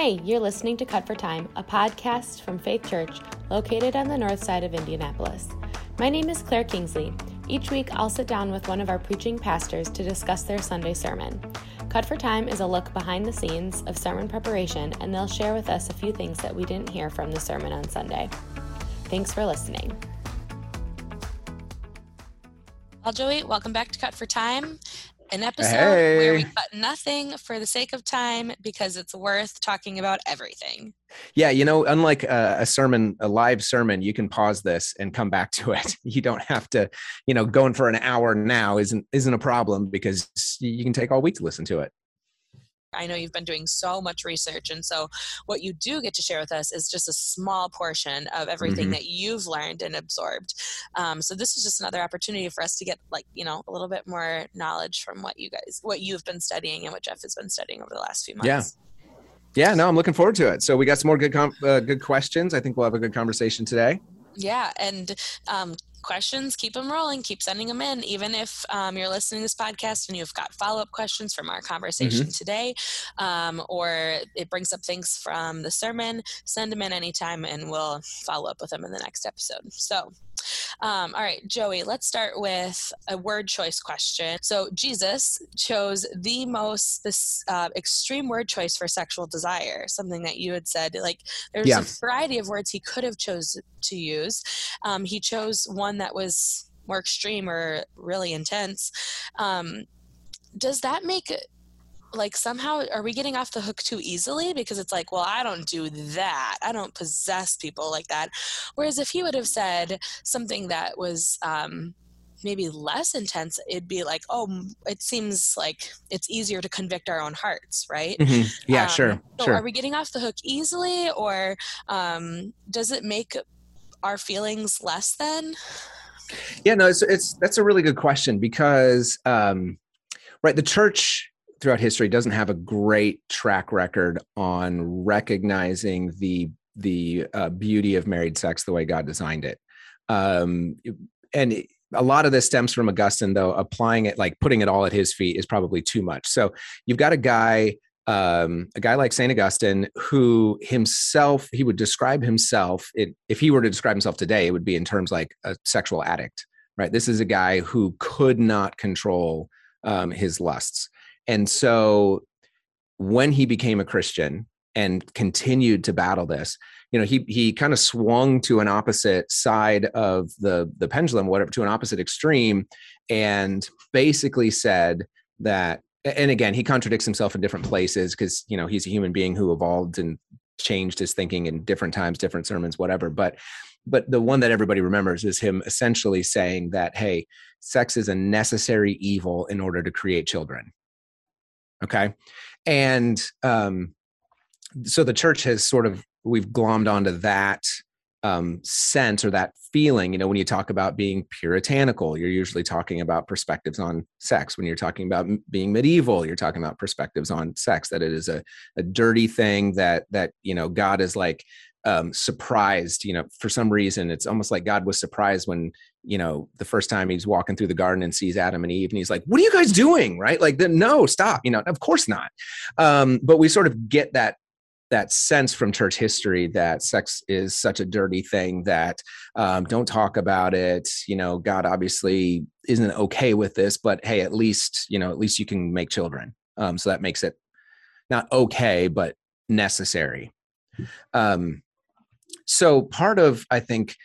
Hey, you're listening to Cut for Time, a podcast from Faith Church located on the north side of Indianapolis. My name is Claire Kingsley. Each week, I'll sit down with one of our preaching pastors to discuss their Sunday sermon. Cut for Time is a look behind the scenes of sermon preparation, and they'll share with us a few things that we didn't hear from the sermon on Sunday. Thanks for listening. Well, Joey, welcome back to Cut for Time an episode hey. where we cut nothing for the sake of time because it's worth talking about everything. Yeah, you know, unlike a, a, sermon, a live sermon, you can pause this and come back to it. You don't have to, you know, going for an hour now isn't isn't a problem because you can take all week to listen to it. I know you've been doing so much research. And so, what you do get to share with us is just a small portion of everything mm-hmm. that you've learned and absorbed. Um, so, this is just another opportunity for us to get, like, you know, a little bit more knowledge from what you guys, what you've been studying and what Jeff has been studying over the last few months. Yeah. Yeah, no, I'm looking forward to it. So we got some more good, com- uh, good questions. I think we'll have a good conversation today. Yeah, and um, questions, keep them rolling, keep sending them in. Even if um, you're listening to this podcast and you've got follow up questions from our conversation mm-hmm. today, um, or it brings up things from the sermon, send them in anytime and we'll follow up with them in the next episode. So, um, all right, Joey, let's start with a word choice question. So, Jesus chose the most this uh, extreme word choice for sexual desire, something that you had said. Like, there's yeah. a variety of words he could have chose to use. Um, he chose one that was more extreme or really intense. Um, does that make like somehow are we getting off the hook too easily because it's like well i don't do that i don't possess people like that whereas if he would have said something that was um, maybe less intense it'd be like oh it seems like it's easier to convict our own hearts right mm-hmm. yeah um, sure so sure are we getting off the hook easily or um, does it make our feelings less than yeah no it's, it's that's a really good question because um, right the church throughout history doesn't have a great track record on recognizing the the uh, beauty of married sex the way God designed it. Um, and a lot of this stems from Augustine, though applying it, like putting it all at his feet, is probably too much. So you've got a guy, um, a guy like Saint Augustine, who himself he would describe himself. It, if he were to describe himself today, it would be in terms like a sexual addict. Right. This is a guy who could not control um, his lusts. And so when he became a Christian and continued to battle this, you know, he he kind of swung to an opposite side of the the pendulum, whatever, to an opposite extreme, and basically said that. And again, he contradicts himself in different places because you know he's a human being who evolved and changed his thinking in different times, different sermons, whatever. But but the one that everybody remembers is him essentially saying that hey, sex is a necessary evil in order to create children okay and um, so the church has sort of we've glommed onto that um, sense or that feeling you know when you talk about being puritanical you're usually talking about perspectives on sex. When you're talking about being medieval you're talking about perspectives on sex that it is a, a dirty thing that that you know god is like um, surprised you know for some reason it's almost like god was surprised when you know the first time he's walking through the garden and sees adam and eve and he's like what are you guys doing? Right? Like then no stop you know of course not. Um, but we sort of get that that sense from church history that sex is such a dirty thing that um, don't talk about it you know god obviously isn't okay with this but hey at least you know at least you can make children. Um, so that makes it not okay but necessary. Um, so part of i think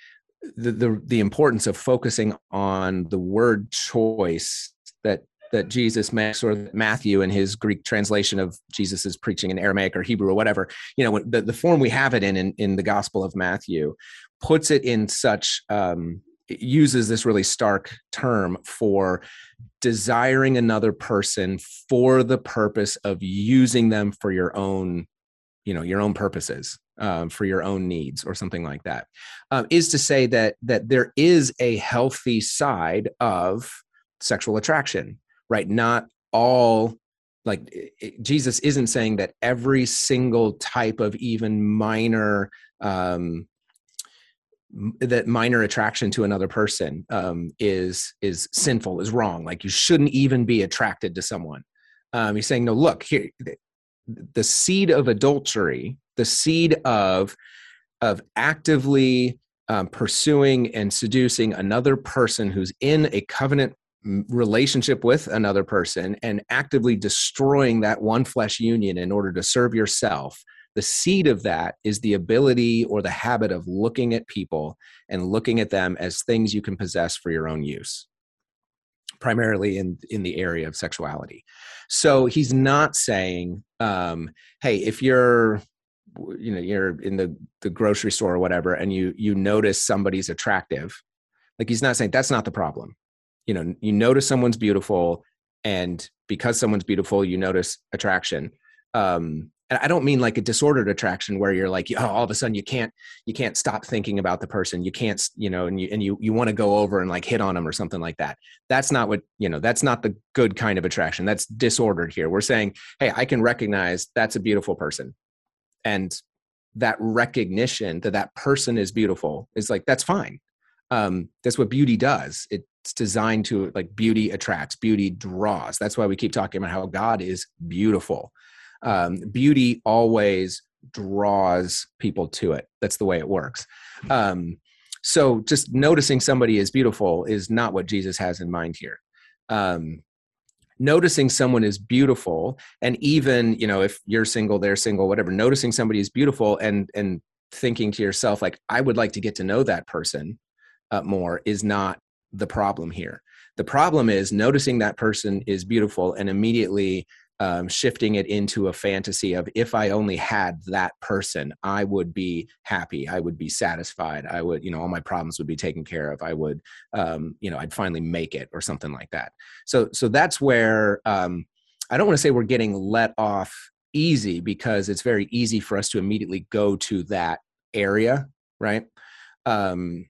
the, the the importance of focusing on the word choice that Jesus makes, or Matthew in his Greek translation of Jesus's preaching in Aramaic or Hebrew or whatever, you know, the, the form we have it in, in, in the Gospel of Matthew, puts it in such um, uses this really stark term for desiring another person for the purpose of using them for your own you know your own purposes um, for your own needs or something like that um, is to say that that there is a healthy side of sexual attraction right? Not all like it, jesus isn't saying that every single type of even minor um, that minor attraction to another person um, is is sinful is wrong. Like you shouldn't even be attracted to someone. Um, he's saying no look here the seed of adultery the seed of of actively um, pursuing and seducing another person who's in a covenant relationship with another person and actively destroying that one flesh union in order to serve yourself the seed of that is the ability or the habit of looking at people and looking at them as things you can possess for your own use primarily in in the area of sexuality. So he's not saying um, hey if you're you know you're in the the grocery store or whatever and you you notice somebody's attractive like he's not saying that's not the problem you know you notice someone's beautiful and because someone's beautiful you notice attraction. Um and i don't mean like a disordered attraction where you're like oh all of a sudden you can't you can't stop thinking about the person. You can't you know and you and you you want to go over and like hit on them or something like that. That's not what you know that's not the good kind of attraction. That's disordered here. We're saying hey i can recognize that's a beautiful person. And that recognition that that person is beautiful is like that's fine. Um that's what beauty does it's designed to like beauty attracts beauty draws. That's why we keep talking about how god is beautiful. Um beauty always draws people to it. That's the way it works. Um so just noticing somebody is beautiful is not what jesus has in mind here. Um noticing someone is beautiful and even you know if you're single they're single whatever noticing somebody is beautiful and and thinking to yourself like i would like to get to know that person uh, more is not the problem here the problem is noticing that person is beautiful and immediately um, shifting it into a fantasy of if I only had that person, I would be happy. I would be satisfied. I would, you know, all my problems would be taken care of. I would, um, you know, I'd finally make it or something like that. So, so that's where um, I don't want to say we're getting let off easy because it's very easy for us to immediately go to that area, right? Um,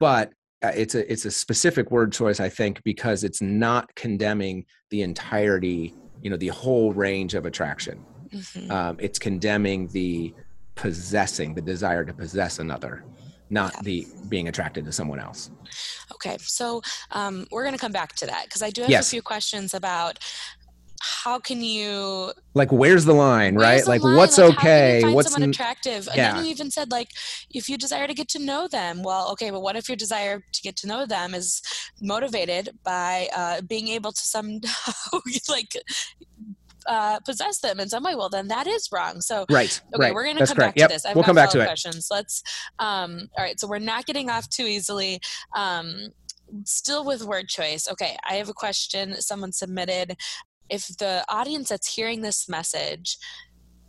but it's a it's a specific word choice, I think, because it's not condemning the entirety you know the whole range of attraction mm-hmm. um, it's condemning the possessing the desire to possess another not yeah. the being attracted to someone else okay so um, we're going to come back to that because i do have yes. a few questions about how can you like where's the line right the like line? what's like, okay what's someone attractive and yeah. then you even said like if you desire to get to know them well okay but what if your desire to get to know them is motivated by uh, being able to somehow like uh, possess them in some way, well, then that is wrong. So, right, okay, right. we're going to come correct. back yep. to this. I've we'll come back to questions. it. Let's. Um, all right, so we're not getting off too easily. Um, still with word choice. Okay, I have a question someone submitted if the audience that's hearing this message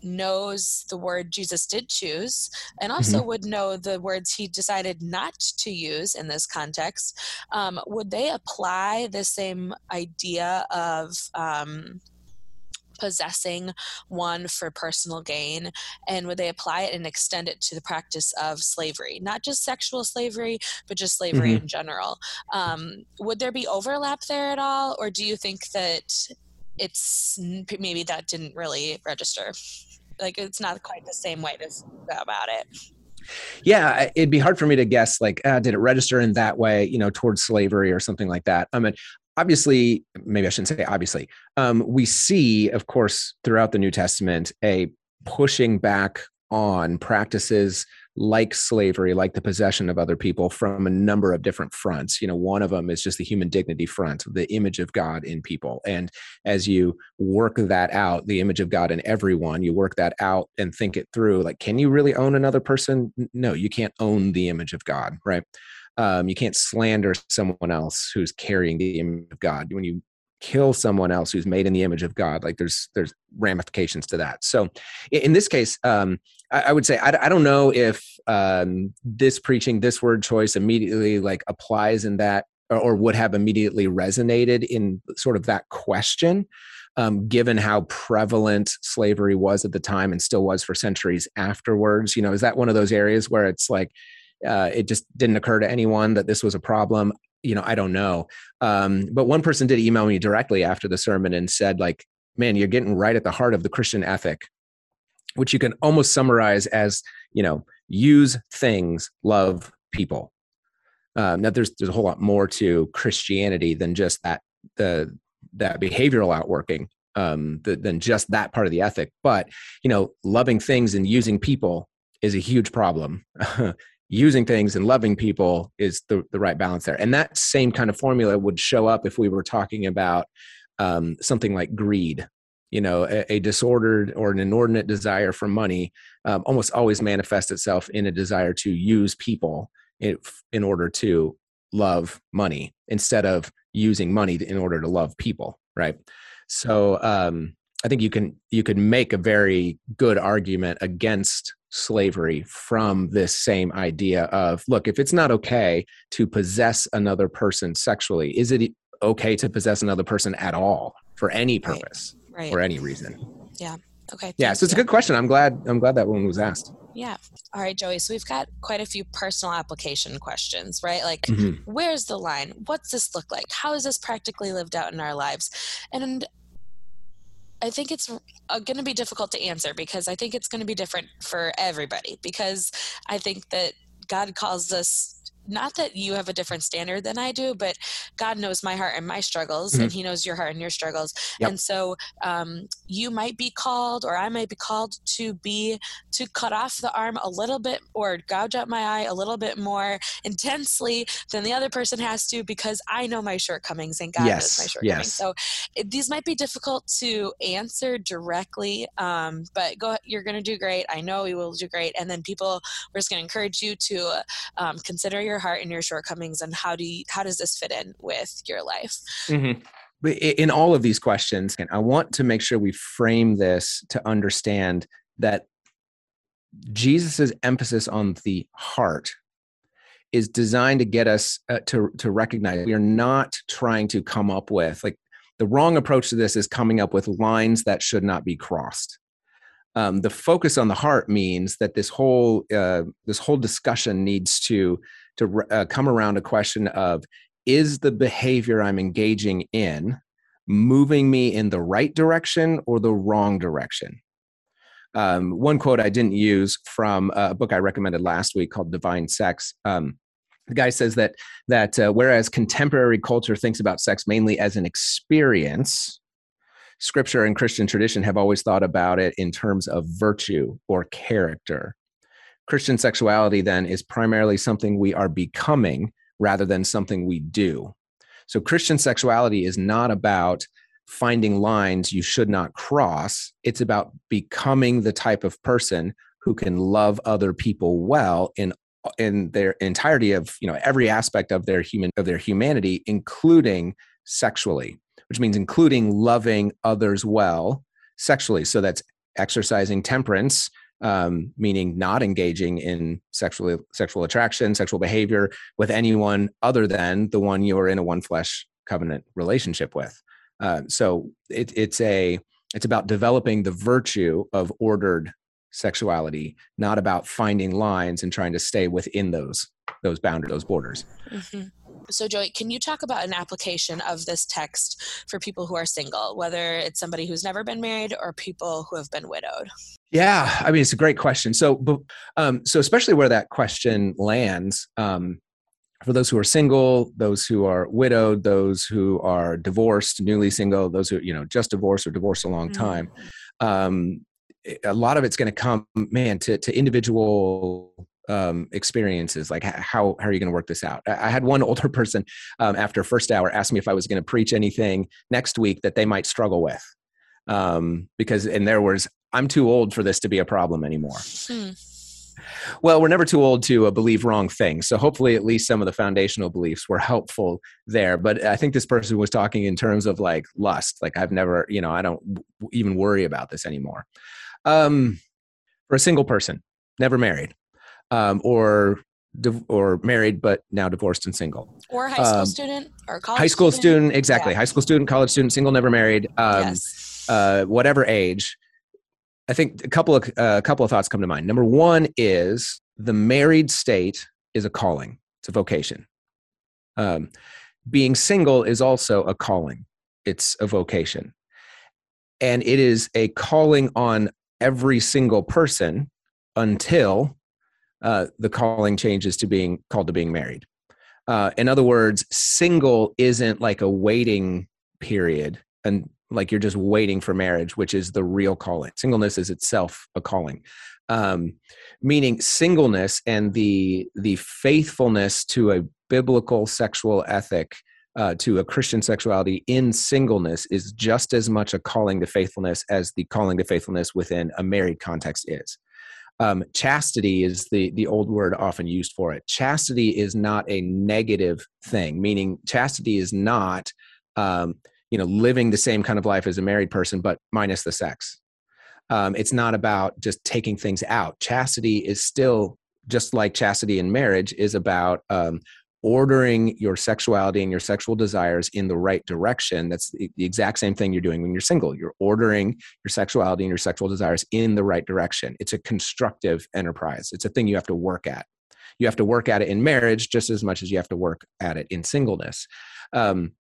knows the word Jesus did choose and also mm-hmm. would know the words he decided not to use in this context, um, would they apply the same idea of um, possessing one for personal gain? And would they apply it and extend it to the practice of slavery? Not just sexual slavery, but just slavery mm-hmm. in general. Um, would there be overlap there at all? Or do you think that it's maybe that didn't really register. Like it's not quite the same way to about it. Yeah, it'd be hard for me to guess. Like, uh, did it register in that way? You know, towards slavery or something like that. I mean, obviously, maybe I shouldn't say obviously. Um, we see, of course, throughout the New Testament, a pushing back on practices like slavery, like the possession of other people from a number of different fronts. You know, one of them is just the human dignity front, the image of God in people. And as you work that out, the image of God in everyone, you work that out and think it through like, can you really own another person? No, you can't own the image of God, right? Um, you can't slander someone else who's carrying the image of God. When you kill someone else who's made in the image of God. Like there's there's ramifications to that. So in this case, um, I, would say I, I, don't know if um, this preaching, this word choice, immediately like applies in that, or, or would have immediately resonated in sort of that question. Um, given how prevalent slavery was at the time and still was for centuries afterwards, you know, is that one of those areas where it's like uh, it just didn't occur to anyone that this was a problem? you know, I don't know. Um, but one person did email me directly after the sermon and said, like, man, you're getting right at the heart of the Christian ethic, which you can almost summarize as, you know, use things, love people. Um, now, there's there's a whole lot more to Christianity than just that the that behavioral outworking um, than just that part of the ethic. But you know, loving things and using people is a huge problem. using things and loving people is the, the right balance there. And that same kind of formula would show up if we were talking about um, something like greed. You know, a, a, disordered or an inordinate desire for money um, almost always manifests itself in a desire to use people in, in order to love money instead of using money in order to love people, right? So um, I think you can you could make a very good argument against slavery from this same idea of look if it's not okay to possess another person sexually is it okay to possess another person at all for any purpose right, for any reason. Yeah. Okay yeah so it's you. a good question. I'm glad i'm glad that one was asked. Yeah. All right joey so we've got quite a few personal application questions right? Like mm-hmm. where's the line? What's this look like? How is this practically lived out in our lives? And I think it's uh, going to be difficult to answer because I think it's going to be different for everybody because I think that God calls us not that you have a different standard than I do, but God knows my heart and my struggles, mm-hmm. and He knows your heart and your struggles. Yep. And so um, you might be called, or I might be called to be to cut off the arm a little bit or gouge out my eye a little bit more intensely than the other person has to because I know my shortcomings and God yes. knows my shortcomings. Yes. So it, these might be difficult to answer directly, um, but go. You're going to do great. I know you will do great. And then people, we're just going to encourage you to um, consider your your heart and your shortcomings and how do you how does this fit in with your life mm-hmm. in all of these questions and i want to make sure we frame this to understand that jesus's emphasis on the heart is designed to get us uh, to to recognize we are not trying to come up with like the wrong approach to this is coming up with lines that should not be crossed um, the focus on the heart means that this whole uh, this whole discussion needs to to uh, come around a question of is the behavior I'm engaging in moving me in the right direction or the wrong direction? Um, one quote I didn't use from a book I recommended last week called Divine Sex. Um, the guy says that that uh, whereas contemporary culture thinks about sex mainly as an experience, scripture and Christian tradition have always thought about it in terms of virtue or character. Christian sexuality then is primarily something we are becoming rather than something we do. So Christian sexuality is not about finding lines you should not cross. It's about becoming the type of person who can love other people well in in their entirety of you know every aspect of their human of their humanity including sexually which means including loving others well sexually so that's exercising temperance um, meaning not engaging in sexual sexual attraction, sexual behavior with anyone other than the one you're in a one flesh covenant relationship with. Uh, so it, it's a it's about developing the virtue of ordered sexuality, not about finding lines and trying to stay within those those boundaries, those borders. Mm-hmm. So, Joey, can you talk about an application of this text for people who are single, whether it's somebody who's never been married or people who have been widowed? Yeah, I mean it's a great question. So, um, so especially where that question lands, um, for those who are single, those who are widowed, those who are divorced, newly single, those who you know just divorced or divorced a long mm-hmm. time, um, a lot of it's going to come, man, to to individual um, experiences like how, how are you going to work this out? I had one older person um, after first hour ask me if i was going to preach anything next week that they might struggle with um, because in their words i'm too old for this to be a problem anymore. Hmm. well we're never too old to uh, believe wrong things so hopefully at least some of the foundational beliefs were helpful there but i think this person was talking in terms of like lust like i've never you know i don't even worry about this anymore. Um, for a single person never married um, or or married but now divorced and single. Or high school um, student or college high school student, student exactly. Yeah. high school student college student single never married um, yes. uh, whatever age. I think a couple of uh, a couple of thoughts come to mind. Number one is the married state is a calling. It's a vocation. Um, being single is also a calling. It's a vocation. And it is a calling on every single person until uh, the calling changes to being called to being married. Uh, in other words, single isn't like a waiting period and like you're just waiting for marriage which is the real calling singleness is itself a calling um, meaning singleness and the the faithfulness to a biblical sexual ethic uh, to a Christian sexuality in singleness is just as much a calling to faithfulness as the calling to faithfulness within a married context is. Um, chastity is the the old word often used for it. Chastity is not a negative thing, meaning chastity is not um, you know living the same kind of life as a married person, but minus the sex. Um, it's not about just taking things out. Chastity is still just like chastity in marriage is about um, ordering your sexuality and your sexual desires in the right direction. That's the, exact same thing you're doing when you're single. You're ordering your sexuality and your sexual desires in the right direction. It's a constructive enterprise, it's a thing you have to work at. You have to work at it in marriage just as much as you have to work at it in singleness. Um,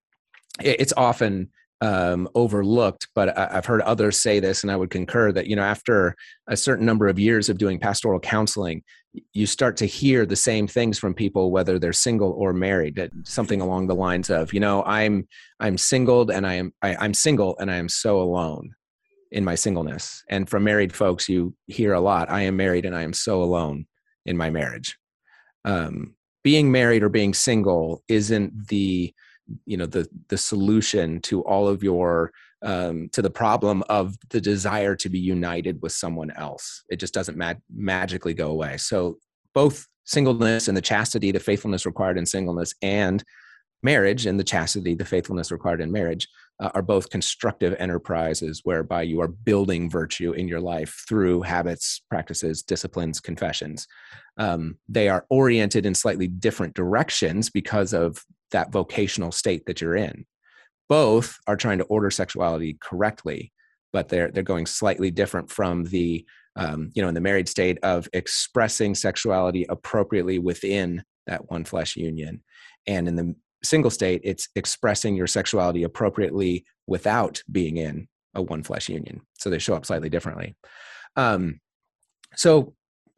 it's often um, overlooked, but I, have heard others say this, and I would concur that you know after a certain number of years of doing pastoral counseling, you start to hear the same things from people, whether they're single or married. Something along the lines of, you know, I'm I'm singled and I am I, I'm single and I am so alone in my singleness. And from married folks, you hear a lot, I am married and I am so alone in my marriage. Um, being married or being single isn't the you know the the solution to all of your um, to the problem of the desire to be united with someone else. It just doesn't mag- magically go away. So both singleness and the chastity the faithfulness required in singleness and marriage and the chastity the faithfulness required in marriage uh, are both constructive enterprises whereby you are building virtue in your life through habits practices disciplines confessions. Um, they are oriented in slightly different directions because of that vocational state that you're in. Both are trying to order sexuality correctly, but they're they're going slightly different from the um, you know in the married state of expressing sexuality appropriately within that one flesh union, and in the single state, it's expressing your sexuality appropriately without being in a one flesh union. So they show up slightly differently. Um, so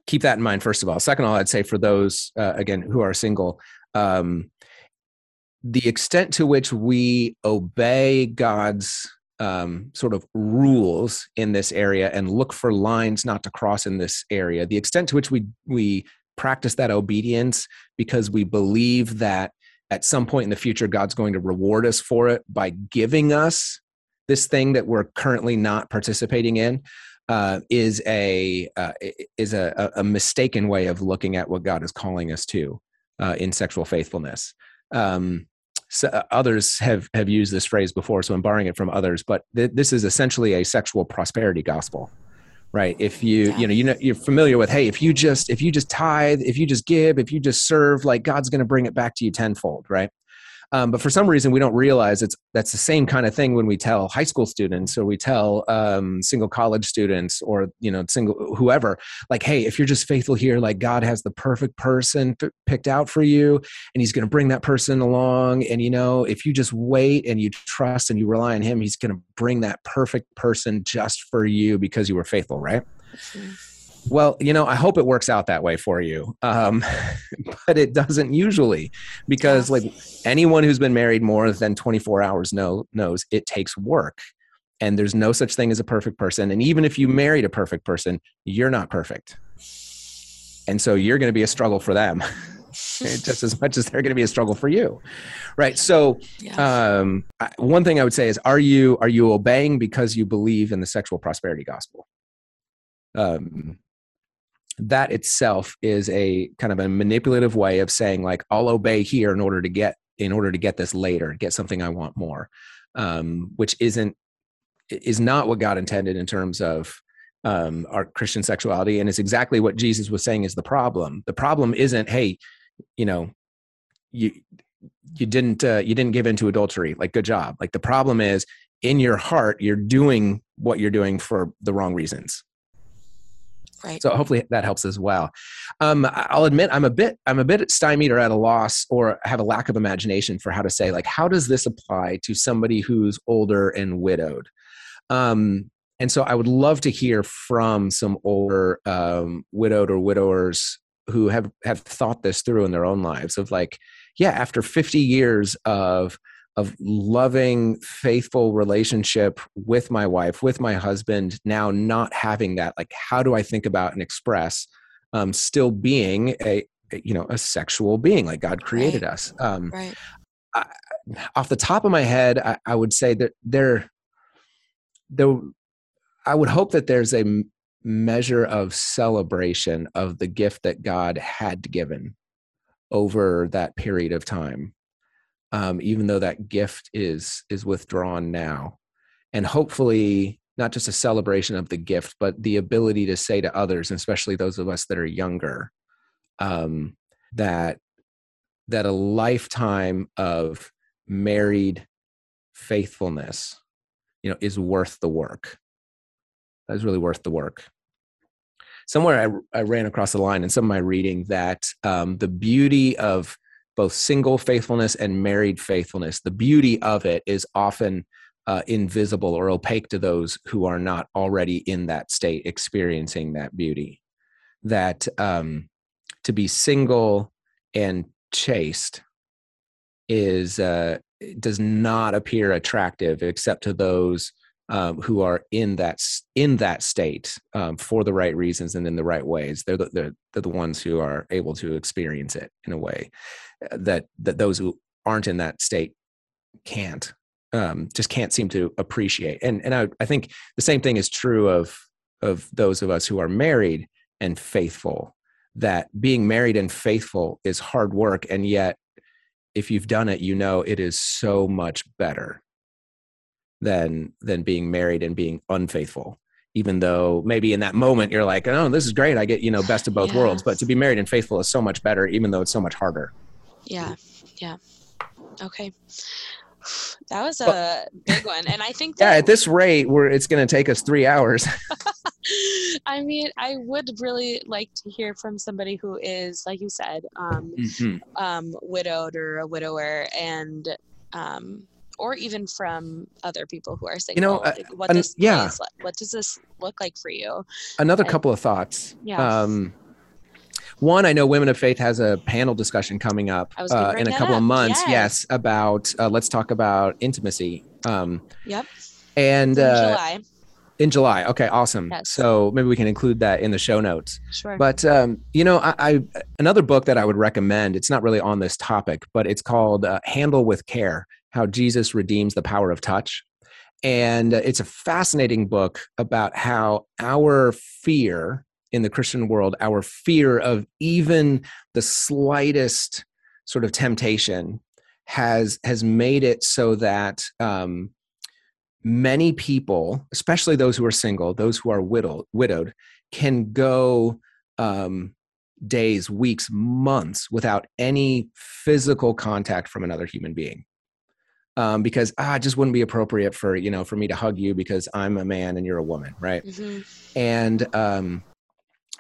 keep that in mind first of all. Second of all, I'd say for those uh, again who are single, um, the extent to which we obey God's um, sort of rules in this area and look for lines not to cross in this area, the extent to which we we practice that obedience because we believe that at some point in the future God's going to reward us for it by giving us this thing that we're currently not participating in uh, is a uh, is a, a, mistaken way of looking at what God is calling us to uh, in sexual faithfulness. Um, Uh, others have have used this phrase before, so I'm borrowing it from others. But th- this is essentially a sexual prosperity gospel, right? If you yeah. you know you know you're familiar with, hey, if you just if you just tithe, if you just give, if you just serve, like God's going to bring it back to you tenfold, right? Um, but for some reason, we don't realize it's that's the same kind of thing when we tell high school students or we tell um, single college students or you know single whoever, like, hey, if you're just faithful here, like God has the perfect person p- picked out for you, and He's going to bring that person along. And you know, if you just wait and you trust and you rely on Him, He's going to bring that perfect person just for you because you were faithful, right? Well, you know, I hope it works out that way for you. Um, but it doesn't usually because like anyone who's been married more than 24 hours know, knows it takes work and there's no such thing as a perfect person. And even if you married a perfect person, you're not perfect. And so you're going to be a struggle for them just as much as they're going to be a struggle for you. Right. So, yeah. um, one thing I would say is, are you, are you obeying because you believe in the sexual prosperity gospel? Um, that itself is a kind of a manipulative way of saying like i'll obey here in order to get in order to get this later get something i want more um, which isn't is not what god intended in terms of um, our christian sexuality and it's exactly what jesus was saying is the problem. The problem isn't hey you know you you didn't uh, you didn't give into adultery like good job. Like the problem is in your heart you're doing what you're doing for the wrong reasons Right. So hopefully that helps as well. Um, I'll admit I'm a bit I'm a bit stymied or at a loss or have a lack of imagination for how to say like how does this apply to somebody who's older and widowed. Um, and so I would love to hear from some older um, widowed or widowers who have have thought this through in their own lives of like yeah after 50 years of of loving faithful relationship with my wife with my husband now not having that like how do i think about and express um, still being a you know a sexual being like god created right. us um, right. I, off the top of my head I, I would say that there there i would hope that there's a measure of celebration of the gift that god had given over that period of time um, even though that gift is is withdrawn now. And hopefully not just a celebration of the gift but the ability to say to others especially those of us that are younger um, that that a lifetime of married faithfulness you know is worth the work. That is really worth the work. Somewhere I, I ran across the line in some of my reading that um, the beauty of both single faithfulness and married faithfulness, the beauty of it is often uh, invisible or opaque to those who are not already in that state experiencing that beauty. That um, to be single and chaste is uh, does not appear attractive except to those um, who are in that in that state um, for the right reasons and in the right ways. They're the, they're, they're the ones who are able to experience it in a way uh, that that those who aren't in that state can't um, just can't seem to appreciate. And and I, I think the same thing is true of of those of us who are married and faithful. That being married and faithful is hard work, and yet if you've done it, you know it is so much better than than being married and being unfaithful even though maybe in that moment you're like oh this is great i get you know best of both yeah. worlds. But to be married and faithful is so much better even though it's so much harder. Yeah yeah. Okay. That was a well, big one and i think that, yeah at this rate where it's going to take us three hours. I mean i would really like to hear from somebody who is like you said um, mm-hmm. um, widowed or a widower and um, or even from other people who are single. You know, uh, like what this yeah. what does this look like for you? Another and, couple of thoughts. Yeah. Um, one, I know Women of Faith has a panel discussion coming up uh, in a couple up. of months. Yes, yes about uh, let's talk about intimacy. Um, yep. And in uh, July. In July. Okay, awesome. Yes. So maybe we can include that in the show notes. Sure. But um, you know, I, I, another book that I would recommend. It's not really on this topic, but it's called uh, "Handle with Care: how Jesus redeems the power of touch. And uh, it's a fascinating book about how our fear in the Christian world, our fear of even the slightest sort of temptation, has has made it so that um, many people, especially those who are single, those who are widowed, widowed can go um, days, weeks, months without any physical contact from another human being um, because ah, it just wouldn't be appropriate for you know for me to hug you because I'm a man and you're a woman, right? Mm-hmm. And um,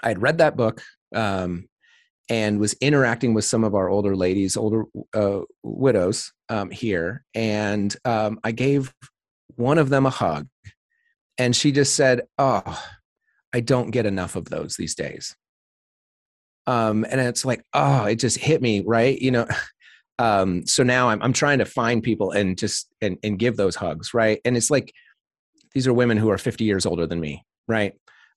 I had read that book um, and was interacting with some of our older ladies, older uh, widows um, here, and um, I gave one of them a hug, and she just said, "Oh, I don't get enough of those these days." Um, and it's like, oh, it just hit me, right? You know, um so now i'm i'm trying to find people and just and and give those hugs right? And it's like these are women who are 50 years older than me right?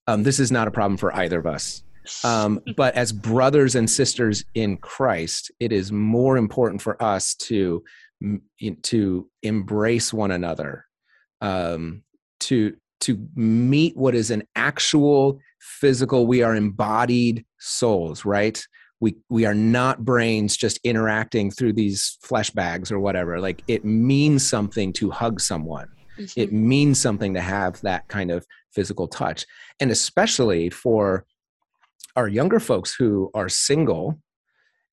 Um this is not a problem for either of us. Um but as brothers and sisters in christ it is more important for us to to embrace one another um to to meet what is an actual physical we are embodied souls right we we are not brains just interacting through these flesh bags or whatever. Like it means something to hug someone. Mm-hmm. it means something to have that kind of physical touch. And especially for our younger folks who are single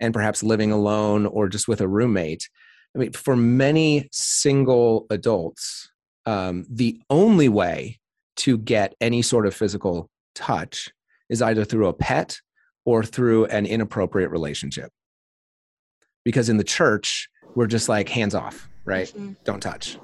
and perhaps living alone or just with a roommate i mean for many single adults um, the only way to get any sort of physical touch is either through a pet or through an inappropriate relationship. Because in the church, we're just like hands off, right? Mm-hmm. Don't touch.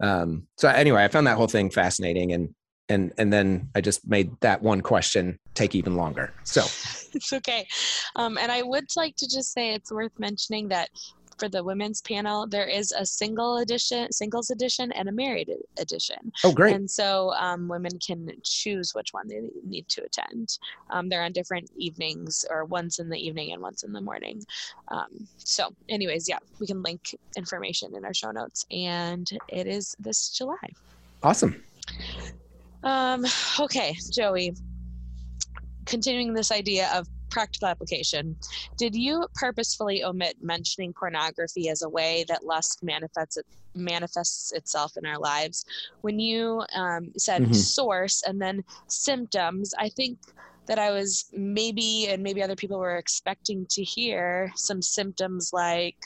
Um, so anyway, I found that whole thing fascinating and and and then I just made that one question take even longer. So it's okay. Um, and I would like to just say it's worth mentioning that for the women's panel, there is a single edition, singles edition, and a married edition. Oh, great! And so um, women can choose which one they need to attend. Um, they're on different evenings, or once in the evening and once in the morning. Um, so, anyways, yeah, we can link information in our show notes, and it is this July. Awesome. Um, okay, Joey. Continuing this idea of practical application, did you purposefully omit mentioning pornography as a way that lust manifests it, manifests itself in our lives? When you um, said mm-hmm. source and then symptoms, I think that I was maybe and maybe other people were expecting to hear some symptoms like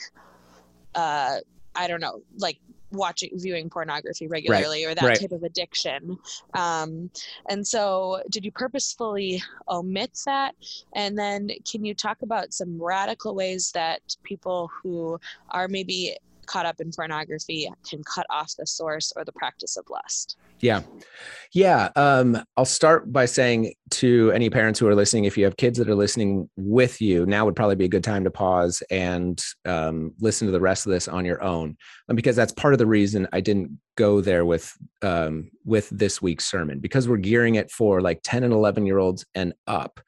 uh, I don't know, like watching viewing pornography regularly right. or that right. type of addiction um, and so did you purposefully omit that and then can you talk about some radical ways that people who are maybe caught up in pornography can cut off the source or the practice of lust yeah. Yeah. Um, I'll start by saying to any parents who are listening, if you have kids that are listening with you, now would probably be a good time to pause and um, listen to the rest of this on your own, um, because that's part of the reason I didn't go there with um, with this week's sermon because we're gearing it for like 10 and 11 year olds and up.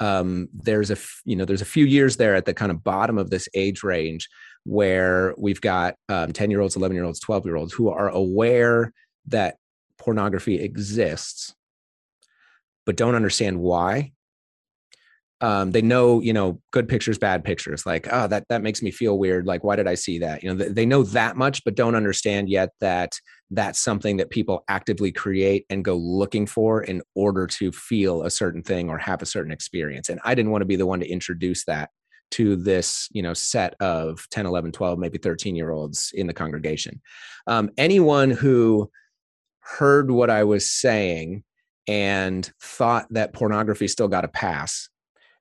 Um, there's a you know there's a few years there at the kind of bottom of this age range where we've got um, 10 year olds 11 year olds 12 year olds who are aware that pornography exists, but don't understand why. Um, they know, you know, good pictures, bad pictures. Like, oh, that that makes me feel weird. Like, why did I see that? You know, they, they know that much, but don't understand yet that that's something that people actively create and go looking for in order to feel a certain thing or have a certain experience. And I didn't want to be the one to introduce that to this you know set of 10 11 12 maybe 13 year olds in the congregation. Um, anyone who heard what I was saying and thought that pornography still got a pass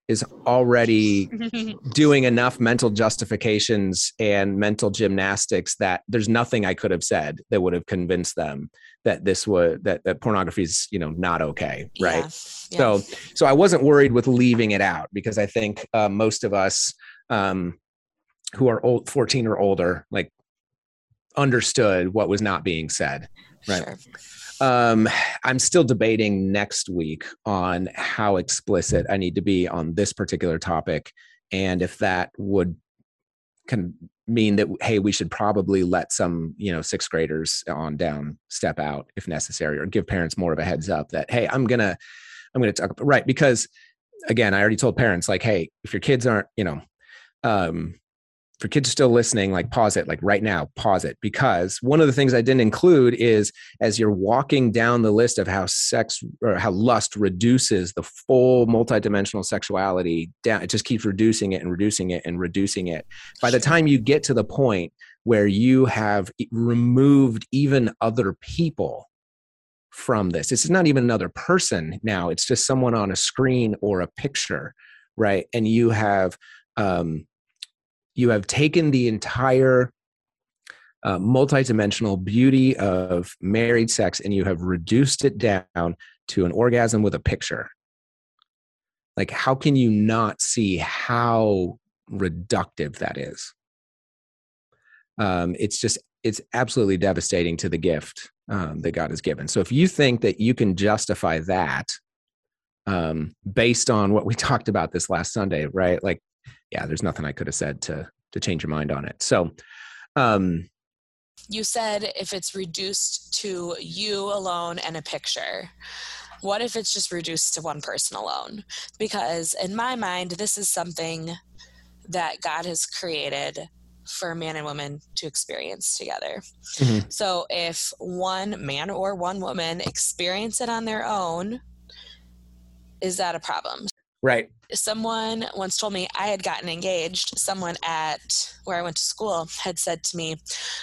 is already doing enough mental justifications and mental gymnastics that there's nothing I could have said that would have convinced them that this was that, that pornography is you know not okay right? So so I wasn't worried with leaving it out because I think uh, most of us um, who are old 14 or older like understood what was not being said right sure. um i'm still debating next week on how explicit i need to be on this particular topic and if that would can mean that hey we should probably let some you know sixth graders on down step out if necessary or give parents more of a heads up that hey i'm gonna i'm gonna talk right because again i already told parents like hey if your kids aren't you know um for kids still listening, like pause it, like right now, pause it. Because one of the things I didn't include is as you're walking down the list of how sex or how lust reduces the full multidimensional sexuality down, it just keeps reducing it and reducing it and reducing it. By the time you get to the point where you have removed even other people from this, it's not even another person now, it's just someone on a screen or a picture, right? And you have, um, you have taken the entire uh, multidimensional beauty of married sex and you have reduced it down to an orgasm with a picture. Like, how can you not see how reductive that is? Um, it's just, it's absolutely devastating to the gift um, that God has given. So, if you think that you can justify that um, based on what we talked about this last Sunday, right? Like, yeah, there's nothing I could have said to to change your mind on it. So, um, you said if it's reduced to you alone and a picture. What if it's just reduced to one person alone? Because in my mind, this is something that God has created for man and woman to experience together. Mm-hmm. So if one man or one woman experience it on their own, is that a problem? Right. Someone once told me I had gotten engaged. Someone at where I went to school had said to me,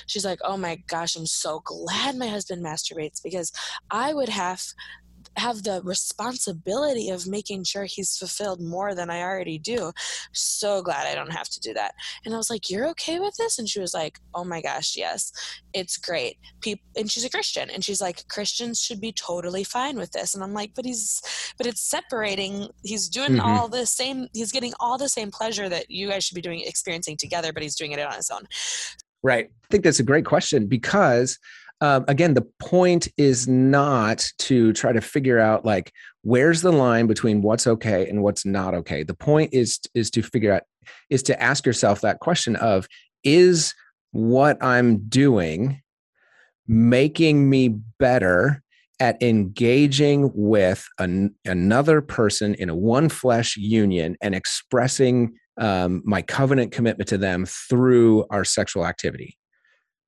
she's like, "Oh my gosh, I'm so glad my husband masturbates because I would have have the responsibility of making sure he's fulfilled more than I already do. So glad I don't have to do that. And I was like, You're okay with this? And she was like, Oh my gosh, yes, it's great. People, and she's a Christian. And she's like, Christians should be totally fine with this. And I'm like, But he's, but it's separating. He's doing mm-hmm. all the same, he's getting all the same pleasure that you guys should be doing, experiencing together, but he's doing it on his own. Right. I think that's a great question because um, again, the point is not to try to figure out like where's the line between what's okay and what's not okay. The point is is to figure out is to ask yourself that question of is what I'm doing making me better at engaging with an, another person in a one flesh union and expressing um, my covenant commitment to them through our sexual activity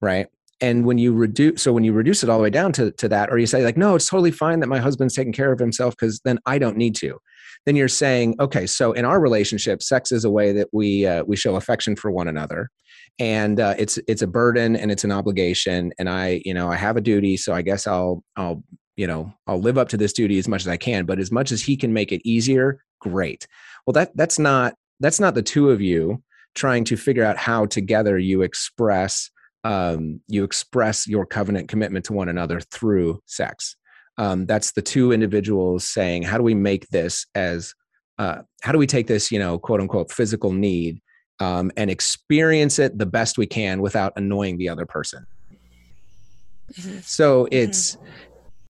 right and when you reduce so when you reduce it all the way down to, to that or you say like no it's totally fine that my husband's taking care of himself because then i don't need to then you're saying okay so in our relationship sex is a way that we uh, we show affection for one another and uh, it's it's a burden and it's an obligation and i you know i have a duty so i guess i'll i'll you know i'll live up to this duty as much as i can but as much as he can make it easier great. Well that that's not that's not the two of you trying to figure out how together you express um, you express your covenant commitment to one another through sex. Um, that's the two individuals saying, how do we make this as, uh, how do we take this, you know, quote unquote, physical need um, and experience it the best we can without annoying the other person? Mm-hmm. So mm-hmm. it's,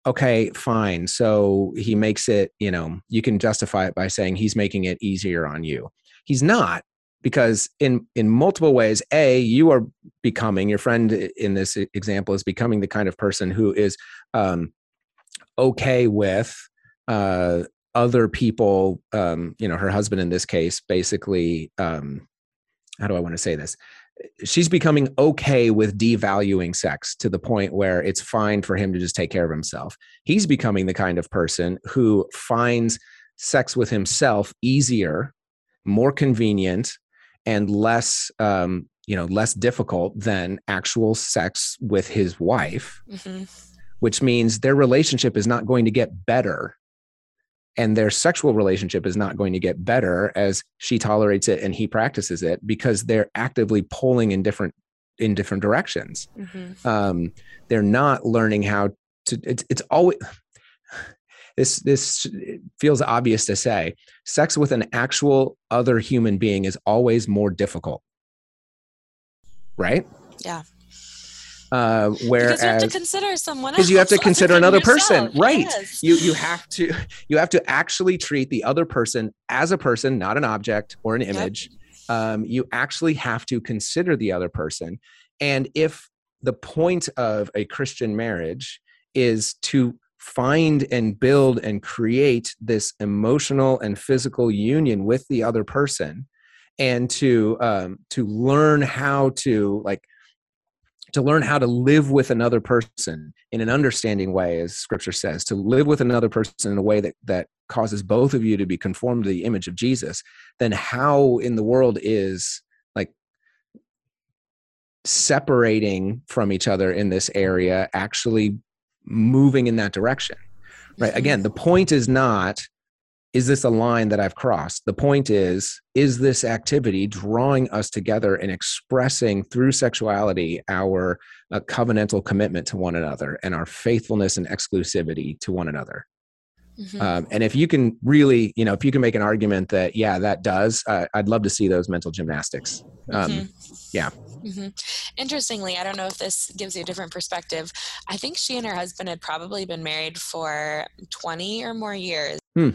okay, fine. So he makes it, you know, you can justify it by saying he's making it easier on you. He's not because in in multiple ways a you are becoming your friend in this example is becoming the kind of person who is um, okay with uh, other people um, you know her husband in this case basically um, how do i want to say this? She's becoming okay with devaluing sex to the point where it's fine for him to just take care of himself. He's becoming the kind of person who finds sex with himself easier more convenient and less um, you know less difficult than actual sex with his wife mm-hmm. which means their relationship is not going to get better and their sexual relationship is not going to get better as she tolerates it and he practices it because they're actively pulling in different in different directions mm-hmm. um, they're not learning how to it's, it's always this this feels obvious to say sex with an actual other human being is always more difficult. Right? Yeah. Uh, whereas because you have to consider someone because you have to consider another person. Right. Yes. you you have to you have to actually treat the other person as a person not an object or an image. Yep. um, you actually have to consider the other person. And if the point of a christian marriage is to find and build and create this emotional and physical union with the other person and to um, to learn how to like to learn how to live with another person in an understanding way as scripture says to live with another person in a way that that causes both of you to be conformed to the image of jesus then how in the world is like separating from each other in this area actually moving in that direction right mm-hmm. again the point is not is this a line that i've crossed the point is is this activity drawing us together and expressing through sexuality our uh, covenantal commitment to one another and our faithfulness and exclusivity to one another mm-hmm. um, and if you can really you know if you can make an argument that yeah that does uh, i'd love to see those mental gymnastics um, mm-hmm. yeah Mm-hmm. Interestingly, I don't know if this gives you a different perspective. I think she and her husband had probably been married for 20 or more years. Hmm.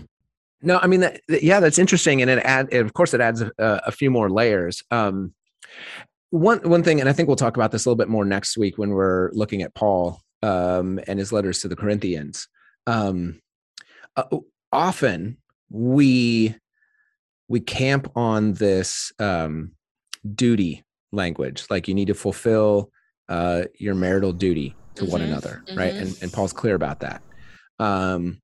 No, I mean, that, yeah, that's interesting. And it add, of course, it adds a, a few more layers. Um, one, one thing, and I think we'll talk about this a little bit more next week when we're looking at Paul um, and his letters to the Corinthians. Um, uh, often we, we camp on this um, duty language like you need to fulfill uh, your marital duty to mm-hmm, one another mm-hmm. right and, and paul's clear about that um,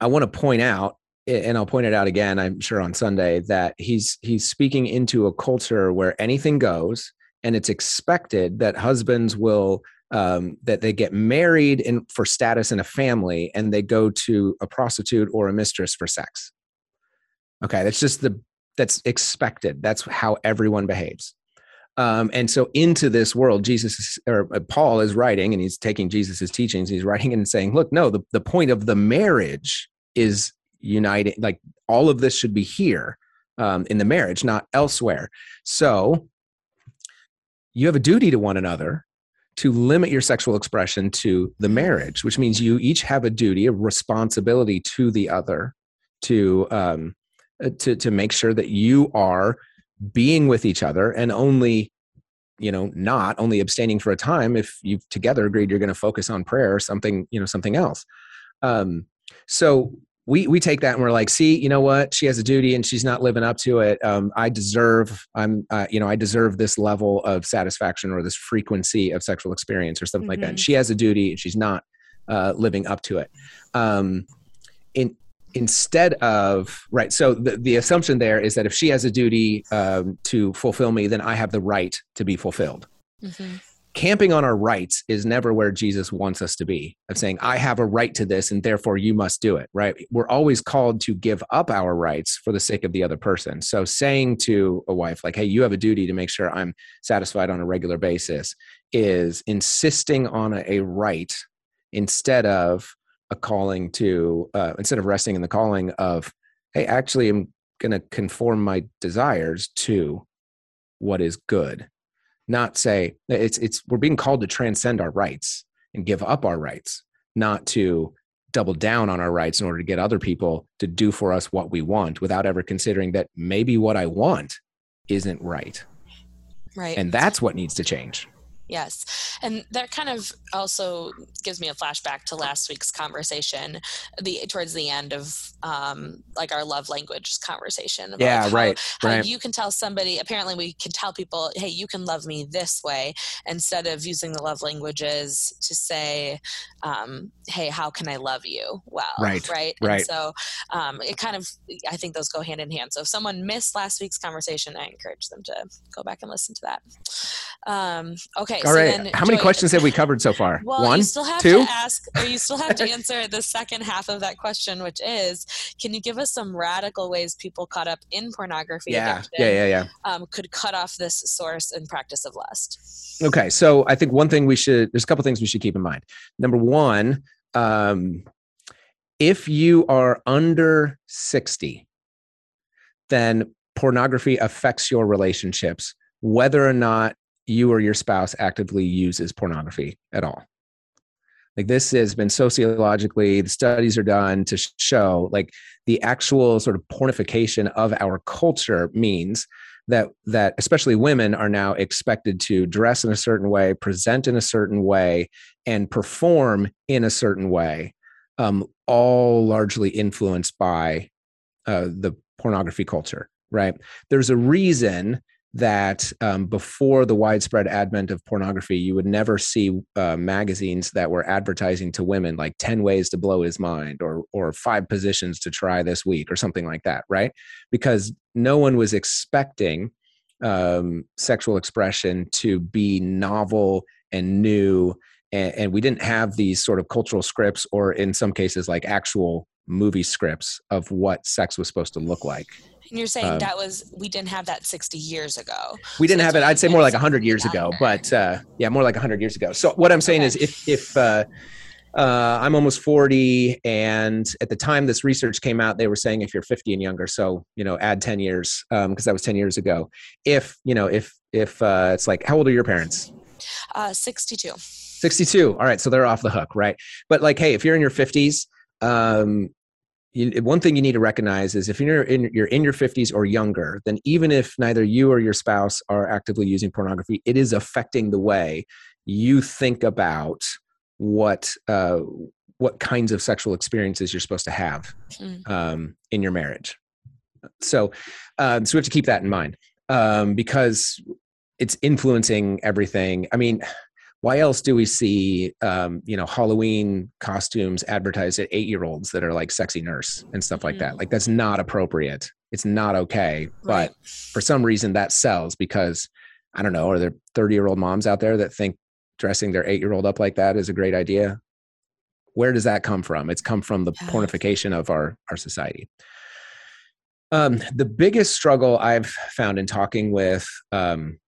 i want to point out and i'll point it out again i'm sure on sunday that he's he's speaking into a culture where anything goes and it's expected that husbands will um, that they get married in, for status in a family and they go to a prostitute or a mistress for sex. Okay, that's just the that's expected. That's how everyone behaves. Um, and so into this world, Jesus or uh, Paul is writing, and he's taking Jesus's teachings. He's writing and saying, "Look, no, the, the point of the marriage is uniting. Like all of this should be here um, in the marriage, not elsewhere. So you have a duty to one another to limit your sexual expression to the marriage, which means you each have a duty, a responsibility to the other to um, to to make sure that you are being with each other and only you know not only abstaining for a time if you've together agreed you're going to focus on prayer or something you know something else um so we we take that and we're like see you know what she has a duty and she's not living up to it um, i deserve i'm uh, you know i deserve this level of satisfaction or this frequency of sexual experience or something mm-hmm. like that and mm-hmm. she has a duty and she's not uh, living up to it um, in instead of right so the, the assumption there is that if she has a duty um, to fulfill me then i have the right to be fulfilled. Mm-hmm. camping on our rights is never where jesus wants us to be of saying i have a right to this and therefore you must do it right? We're always called to give up our rights for the sake of the other person. So saying to a wife like hey you have a duty to make sure i'm satisfied on a regular basis is insisting on a, a right instead of a calling to uh, instead of resting in the calling of hey actually i'm going to conform my desires to what is good not say it's it's we're being called to transcend our rights and give up our rights not to double down on our rights in order to get other people to do for us what we want without ever considering that maybe what i want isn't right. Right. And that's what needs to change Yes. And that kind of also gives me a flashback to last week's conversation, the towards the end of um, like our love language conversation. yeah, how, right. How right. you can tell somebody, apparently we can tell people, hey, you can love me this way, instead of using the love languages to say, um, hey, how can I love you? Well, right. Right. Right. And so um, it kind of, I think those go hand in hand. So if someone missed last week's conversation, I encourage them to go back and listen to that. Um, okay. All so right. How many Joey, questions have we covered so far? Well, One, you still have two? to ask, or you still have to answer the second half of that question, which is, can you give us some radical ways people caught up in pornography yeah. addiction yeah, yeah, yeah. Um, could cut off this source and practice of lust? Okay, so I think one thing we should there's a couple things we should keep in mind. Number one, um, if you are under 60, then pornography affects your relationships, whether or not you or your spouse actively uses pornography at all. Like this has been sociologically the studies are done to show like the actual sort of pornification of our culture means that that especially women are now expected to dress in a certain way present in a certain way and perform in a certain way um, all largely influenced by uh, the pornography culture right? There's a reason that um, before the widespread advent of pornography, you would never see uh, magazines that were advertising to women like 10 ways to blow his mind or, or five positions to try this week or something like that, right? Because no one was expecting um, sexual expression to be novel and new. And, and we didn't have these sort of cultural scripts or, in some cases, like actual movie scripts of what sex was supposed to look like. And you're saying um, that was we didn't have that 60 years ago. We didn't so have it. I'd say more like 100 years ago, but uh, yeah, more like 100 years ago. So what I'm saying okay. is, if if uh, uh, I'm almost 40, and at the time this research came out, they were saying if you're 50 and younger, so you know, add 10 years because um, that was 10 years ago. If you know, if if uh, it's like, how old are your parents? Uh, 62. 62. All right, so they're off the hook, right? But like, hey, if you're in your 50s, um, you, one thing you need to recognize is if you're in you're in your 50s or younger then even if neither you or your spouse are actively using pornography it is affecting the way you think about what uh, what kinds of sexual experiences you're supposed to have mm. um, in your marriage so um, so we have to keep that in mind um, because it's influencing everything i mean why else do we see um, you know halloween costumes advertised at eight year olds that are like sexy nurse and stuff like that mm. like that's not appropriate it's not okay right. but for some reason that sells because i don't know are there 30 year old moms out there that think dressing their eight year old up like that is a great idea. Where does that come from? It's come from the yeah. pornification of our, our society. Um, the biggest struggle I've found in talking with um,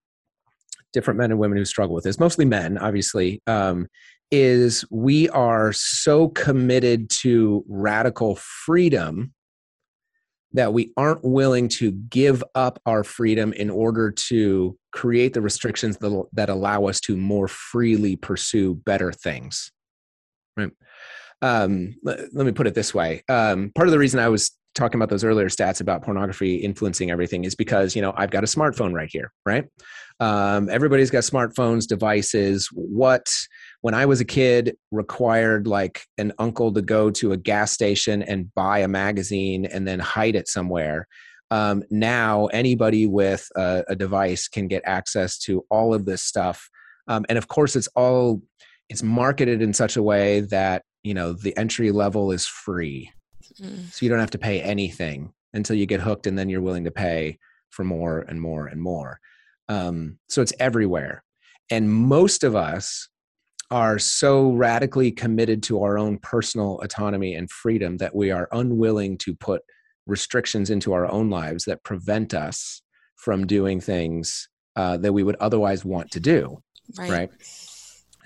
different men and women who struggle with this, mostly men, obviously, um, is we are so committed to radical freedom that we aren't willing to give up our freedom in order to create the restrictions that, that allow us to more freely pursue better things. Right. Um, let, let, me put it this way. Um, part of the reason i was talking about those earlier stats about pornography influencing everything is because you know I've got a smartphone right here, right? Um, everybody's got smartphones, devices. What when I was a kid required like an uncle to go to a gas station and buy a magazine and then hide it somewhere. Um, now anybody with a, a, device can get access to all of this stuff, um, and of course it's all it's marketed in such a way that you know the entry level is free Mm. So you don't have to pay anything until you get hooked, and then you're willing to pay for more and more and more. Um, so it's everywhere. And most of us are so radically committed to our own personal autonomy and freedom that we are unwilling to put restrictions into our own lives that prevent us from doing things uh, that we would otherwise want to do. Right. right?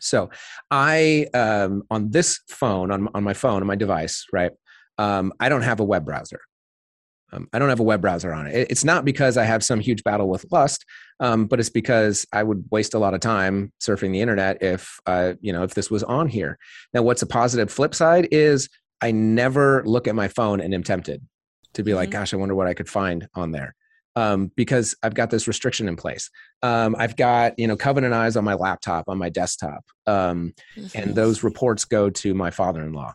So I, um, on this phone, on, on my phone, on my device, right, um, I don't have a web browser. Um, I don't have a web browser on it. It's not because I have some huge battle with lust, um, but it's because I would waste a lot of time surfing the internet if uh, you know if this was on here. Now, what's a positive flip side is I never look at my phone and am tempted to be mm-hmm. like, "Gosh, I wonder what I could find on there," um, because I've got this restriction in place. Um, I've got you know Covenant Eyes on my laptop on my desktop, um, mm-hmm. and those reports go to my father-in-law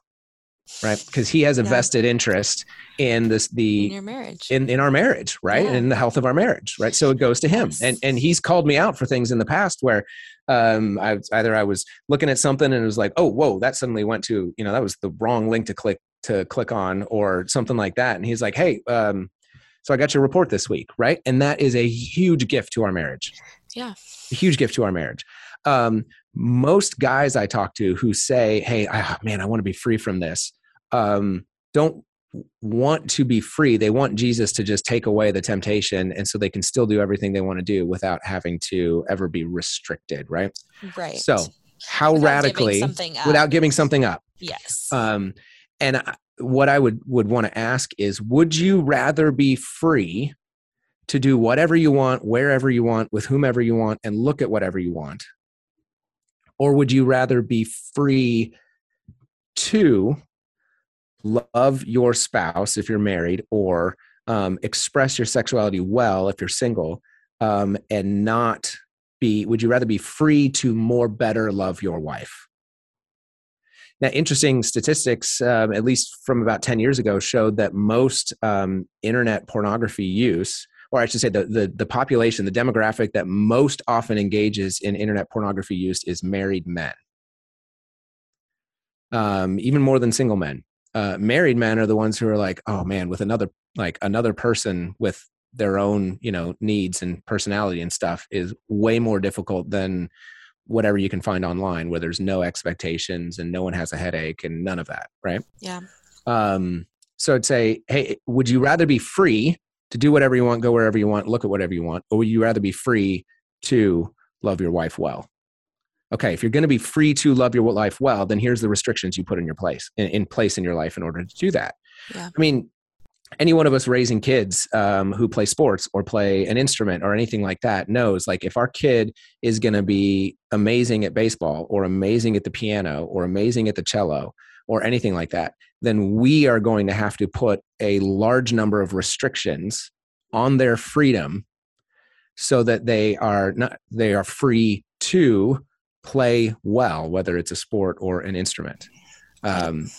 right? Because he has a yeah. vested interest in this the in your marriage. in, in our marriage right? Yeah. in the health of our marriage right? So it goes to him. Yes. and and he's called me out for things in the past where um i either i was looking at something and it was like oh whoa that suddenly went to you know that was the wrong link to click to click on or something like that. And he's like hey um so i got your report this week right? And that is a huge gift to our marriage. Yeah. A huge gift to our marriage. Um, most guys I talk to who say, "Hey, oh, man, I want to be free from this," um, don't want to be free. They want Jesus to just take away the temptation, and so they can still do everything they want to do without having to ever be restricted. Right. Right. So, how without radically giving without giving something up? Yes. Um, and what I would would want to ask is, would you rather be free? to do whatever you want, wherever you want, with whomever you want, and look at whatever you want? Or would you rather be free to love your spouse if you're married, or um, express your sexuality well if you're single, um, and not be, would you rather be free to more better love your wife? Now, interesting statistics, um, at least from about 10 years ago, showed that most um, internet pornography use or I should say the, the, the population, the demographic that most often engages in internet pornography use is married men. Um, even more than single men. Uh, married men are the ones who are like, oh man, with another like another person with their own you know needs and personality and stuff is way more difficult than whatever you can find online where there's no expectations and no one has a headache and none of that right yeah um so i'd say hey would you rather be free to do whatever you want, go wherever you want, look at whatever you want, or would you rather be free to love your wife well? Okay, if you're going to be free to love your life well, then here's the restrictions you put in your place in, in place in your life in order to do that. Yeah. I mean, any one of us raising kids um, who play sports or play an instrument or anything like that knows like if our kid is going to be amazing at baseball or amazing at the piano or amazing at the cello or anything like that, then we are going to have to put a large number of restrictions on their freedom so that they are not they are free to play well whether it's a sport or an instrument. Um,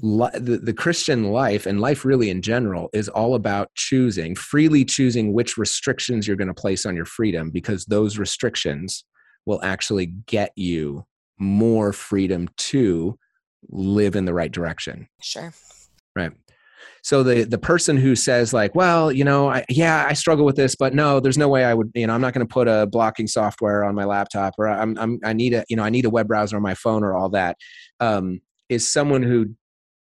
the, the christian life and life really in general is all about choosing freely choosing which restrictions you're going to place on your freedom because those restrictions will actually get you more freedom to live in the right direction. Sure. Right. so the the person who says like well you know I, yeah i struggle with this but no there's no way i would you know i'm not going to put a blocking software on my laptop or i'm, I'm i need a you know i need a web browser on my phone or all that um, is someone who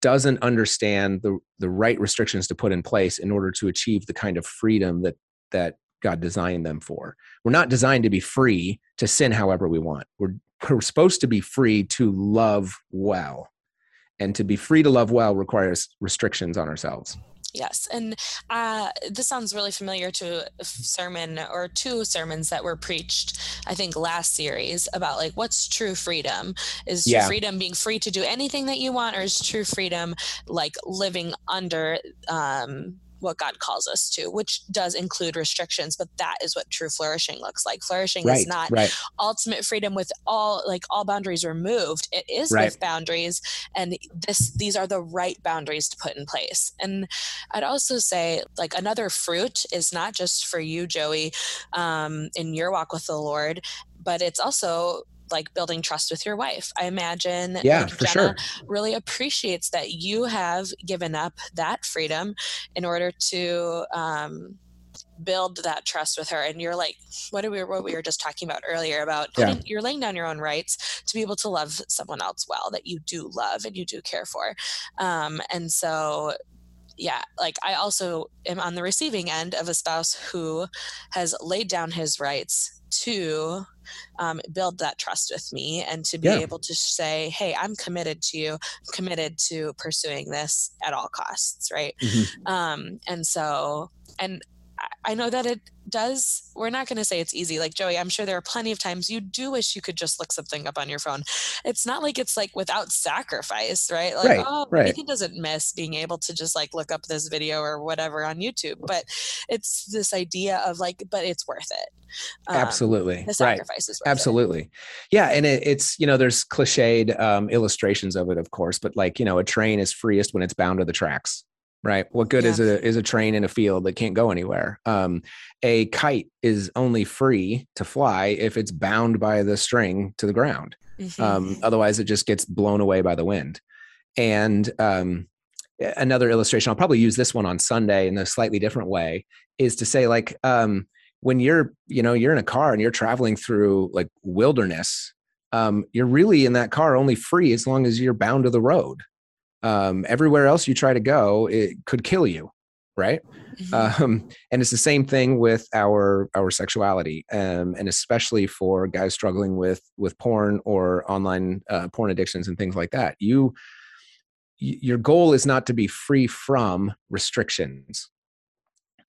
doesn't understand the the right restrictions to put in place in order to achieve the kind of freedom that that God designed them for. We're not designed to be free to sin however we want. We're we're supposed to be free to love well. And to be free to love well requires restrictions on ourselves. Yes, and uh, this sounds really familiar to a sermon or two sermons that were preached, I think, last series about like what's true freedom? Is yeah. freedom being free to do anything that you want, or is true freedom like living under um, what God calls us to, which does include restrictions, but that is what true flourishing looks like. Flourishing right, is not right. ultimate freedom with all like all boundaries removed. It is right. with boundaries and this these are the right boundaries to put in place. And I'd also say like another fruit is not just for you, Joey, um, in your walk with the Lord, but it's also like building trust with your wife. I imagine yeah, like for Jenna sure. really appreciates that you have given up that freedom in order to um, build that trust with her and you're like what are we what we were just talking about earlier about putting, yeah. you're laying down your own rights to be able to love someone else well that you do love and you do care for um, and so yeah like i also am on the receiving end of a spouse who has laid down his rights to um, build that trust with me and to be yeah. able to say, hey, I'm committed to you, I'm committed to pursuing this at all costs, right? Mm-hmm. Um, and so, and I know that it does we're not going to say it's easy like joey i'm sure there are plenty of times you do wish you could just look something up on your phone it's not like it's like without sacrifice right like right, oh right. Nathan doesn't miss being able to just like look up this video or whatever on youtube but it's this idea of like but it's worth it um, absolutely the sacrifice right. absolutely it. yeah and it, it's you know there's cliched um, illustrations of it of course but like you know a train is freest when it's bound to the tracks right? What good yeah. is a is a train in a field that can't go anywhere? Um, a kite is only free to fly if it's bound by the string to the ground. Mm-hmm. um, otherwise it just gets blown away by the wind. And um, another illustration i'll probably use this one on sunday in a slightly different way is to say like um, when you're you know you're in a car and you're traveling through like wilderness um, you're really in that car only free as long as you're bound to the road um, everywhere else you try to go it could kill you right? Mm-hmm. um, and it's the same thing with our our sexuality um, and especially for guys struggling with with porn or online uh, porn addictions and things like that. You your goal is not to be free from restrictions.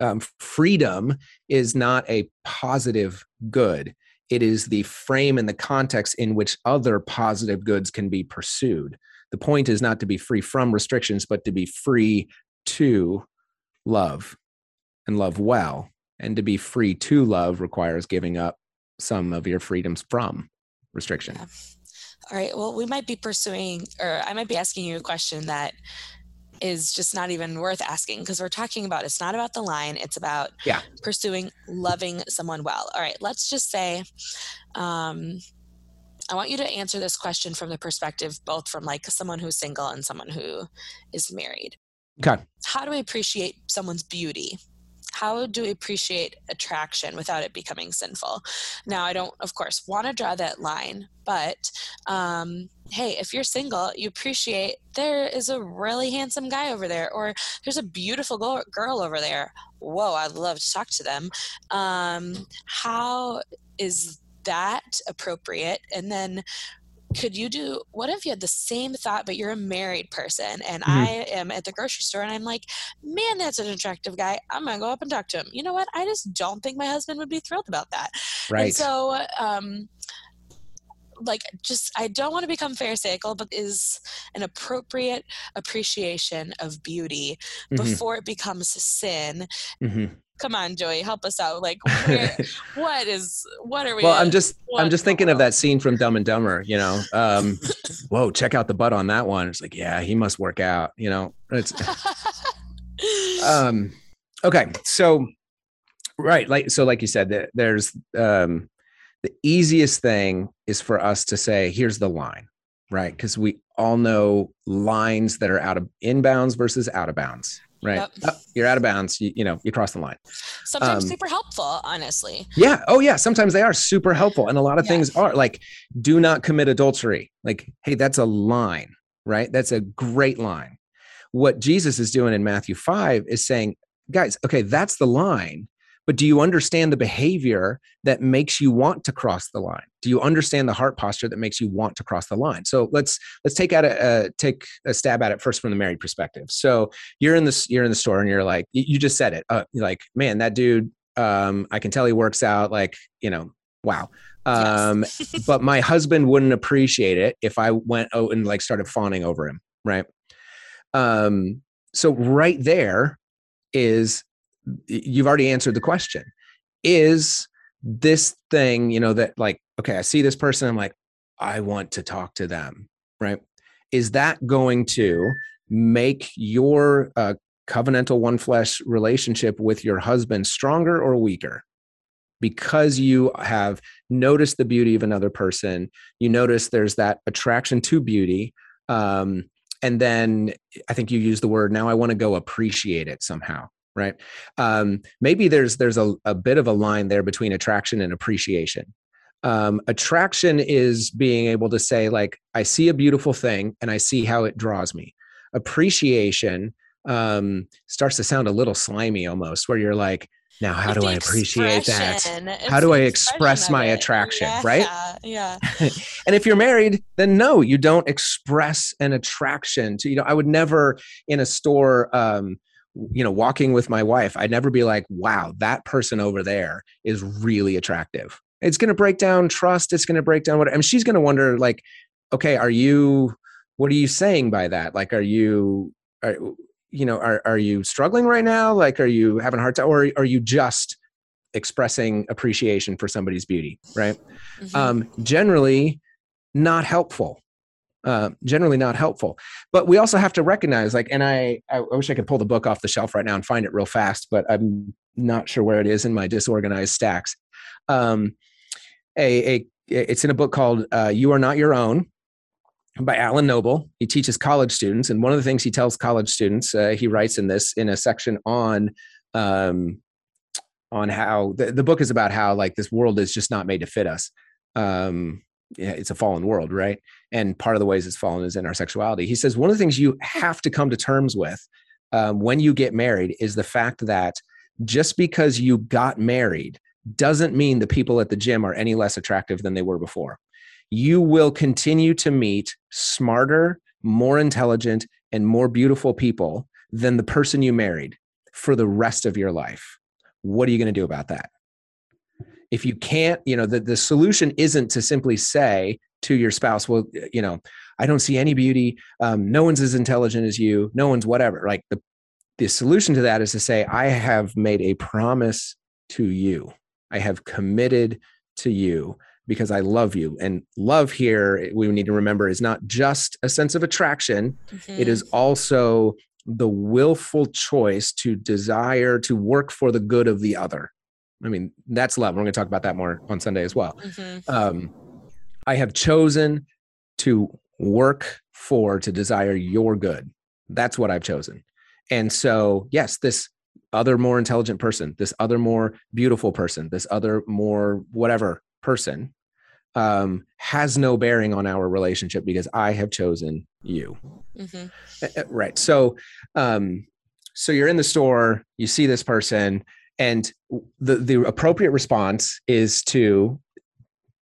Um, freedom is not a positive good. It is the frame and the context in which other positive goods can be pursued the point is not to be free from restrictions, but to be free to love and love well. And to be free to love requires giving up some of your freedoms from restriction. Yeah. All right. Well, we might be pursuing, or I might be asking you a question that is just not even worth asking because we're talking about it's not about the line it's about yeah. pursuing loving someone well all right let's just say um, I want you to answer this question from the perspective both from like someone who's single and someone who is married. Okay. How do we appreciate someone's beauty? How do we appreciate attraction without it becoming sinful? Now, I don't, of course, want to draw that line, but um, hey, if you're single, you appreciate there is a really handsome guy over there, or there's a beautiful girl over there. Whoa, I'd love to talk to them. Um, how is that appropriate? And then could you do what if you had the same thought but you're a married person and mm-hmm. i am at the grocery store and i'm like man that's an attractive guy i'm gonna go up and talk to him you know what i just don't think my husband would be thrilled about that right and so um like just i don't want to become pharisaical but is an appropriate appreciation of beauty mm-hmm. before it becomes sin mm-hmm come on joey help us out. Like what is what are we well i'm just i'm just thinking of that scene from dumb and dumber you know um whoa check out the butt on that one. It's like yeah he must work out you know it's um okay so right like so like you said there's um the easiest thing is for us to say here's the line right? Because we all know lines that are out of inbounds versus out of bounds right. Yep. oh, you're out of bounds. You, you know you cross the line. Sometimes um, super helpful honestly. Yeah. Oh yeah. Sometimes they are super helpful. And a lot of yeah. things are like do not commit adultery. Like hey that's a line right? That's a great line. What jesus is doing in matthew 5 is saying guys okay that's the line but do you understand the behavior that makes you want to cross the line? Do you understand the heart posture that makes you want to cross the line? So let's let's take at a uh, take a stab at it first from the married perspective. So you're in this you're in the store and you're like you just said it uh, like man that dude um i can tell he works out like you know wow. Um yes. but my husband wouldn't appreciate it if i went out and like started fawning over him right? Um so right there is you've already answered the question. Is this thing you know that like okay i see this person i'm like i want to talk to them right? Is that going to make your uh, covenantal one flesh relationship with your husband stronger or weaker? Because you have noticed the beauty of another person you notice there's that attraction to beauty um, and then i think you use the word now i want to go appreciate it somehow right? Um, maybe there's there's a, a bit of a line there between attraction and appreciation. Um, attraction is being able to say like i see a beautiful thing and i see how it draws me. Appreciation um, starts to sound a little slimy almost where you're like now how do i appreciate that? how do i express my attraction? Yeah, right? yeah. And if you're married then no you don't express an attraction to you know i would never in a store um, you know walking with my wife i'd never be like wow that person over there is really attractive. It's going to break down trust it's going to break down what I mean, she's going to wonder like okay are you what are you saying by that? Like are you are you know are, are you struggling right now? Like are you having a hard time or are you just expressing appreciation for somebody's beauty? Right? Mm-hmm. um generally not helpful uh, generally not helpful. But we also have to recognize, like, and I, I wish I could pull the book off the shelf right now and find it real fast, but I'm not sure where it is in my disorganized stacks. Um, a, a it's in a book called uh, "You Are Not Your Own." by Alan Noble. He teaches college students, and one of the things he tells college students, uh, he writes in this in a section on um, on how the, the book is about how like this world is just not made to fit us. Um, yeah, it's a fallen world, right? And part of the ways it's fallen is in our sexuality. He says one of the things you have to come to terms with um, when you get married is the fact that just because you got married doesn't mean the people at the gym are any less attractive than they were before. You will continue to meet smarter, more intelligent, and more beautiful people than the person you married for the rest of your life. What are you going to do about that? if you can't you know the, the solution isn't to simply say to your spouse well you know i don't see any beauty um, no one's as intelligent as you no one's whatever like the the solution to that is to say i have made a promise to you i have committed to you because i love you and love here we need to remember is not just a sense of attraction mm-hmm. it is also the willful choice to desire to work for the good of the other I mean, that's love. We're going to talk about that more on Sunday as well. Mm-hmm. Um, I have chosen to work for, to desire your good. That's what I've chosen. And so, yes, this other more intelligent person, this other more beautiful person, this other more whatever person um, has no bearing on our relationship because I have chosen you. Mm-hmm. Right. So, um, so you're in the store, you see this person, and the the appropriate response is to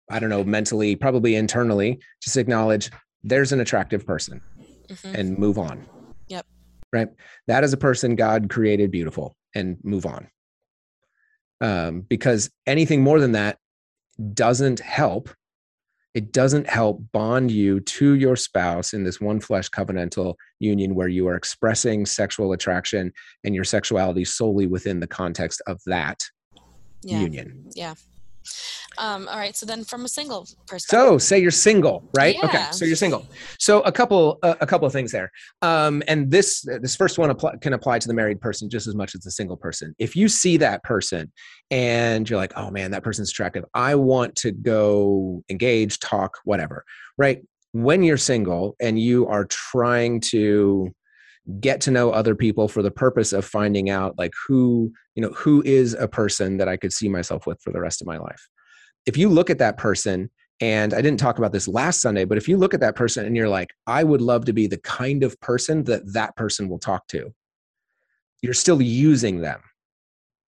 i don't know mentally probably internally just acknowledge there's an attractive person mm-hmm. and move on yep right that is a person god created beautiful and move on um, because anything more than that doesn't help it doesn't help bond you to your spouse in this one flesh covenantal union where you are expressing sexual attraction and your sexuality solely within the context of that yeah. union. Yeah. Um, all right. So then, from a single perspective. So, say you're single, right? Yeah. Okay. So you're single. So a couple, uh, a couple of things there. Um, and this, this first one apply, can apply to the married person just as much as the single person. If you see that person and you're like, oh man, that person's attractive. I want to go engage, talk, whatever. Right. When you're single and you are trying to get to know other people for the purpose of finding out like who you know who is a person that i could see myself with for the rest of my life. If you look at that person and i didn't talk about this last sunday but if you look at that person and you're like i would love to be the kind of person that that person will talk to you're still using them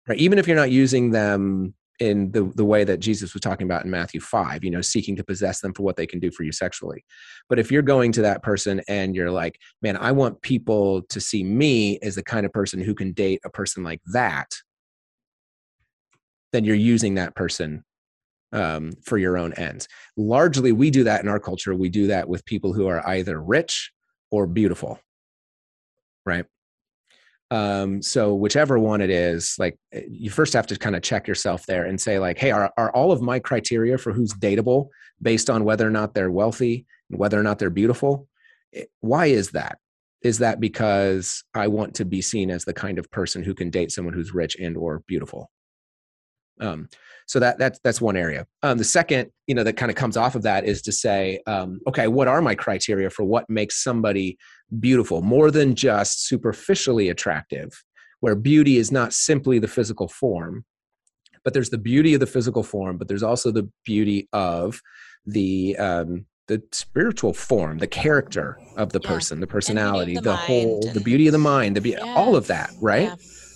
right? Even if you're not using them in the, the way that Jesus was talking about in Matthew 5, you know, seeking to possess them for what they can do for you sexually. But if you're going to that person and you're like, man, I want people to see me as the kind of person who can date a person like that, then you're using that person um, for your own ends. Largely, we do that in our culture. We do that with people who are either rich or beautiful, right? Um, so whichever one it is like eh, you first have to kind of check yourself there and say like hey are, are all of my criteria for who's dateable based on whether or not they're wealthy and whether or not they're beautiful? Eh, why is that? Is that because i want to be seen as the kind of person who can date someone who's rich and or beautiful um, so that that's that's one area. Um, the second, you know, that kind of comes off of that is to say, um, okay, what are my criteria for what makes somebody beautiful, more than just superficially attractive, where beauty is not simply the physical form, but there's the beauty of the physical form, but there's also the beauty of the um, the spiritual form, the character of the yeah. person, the personality, the, the whole, the beauty of the mind, the be- yeah. all of that, right? Yeah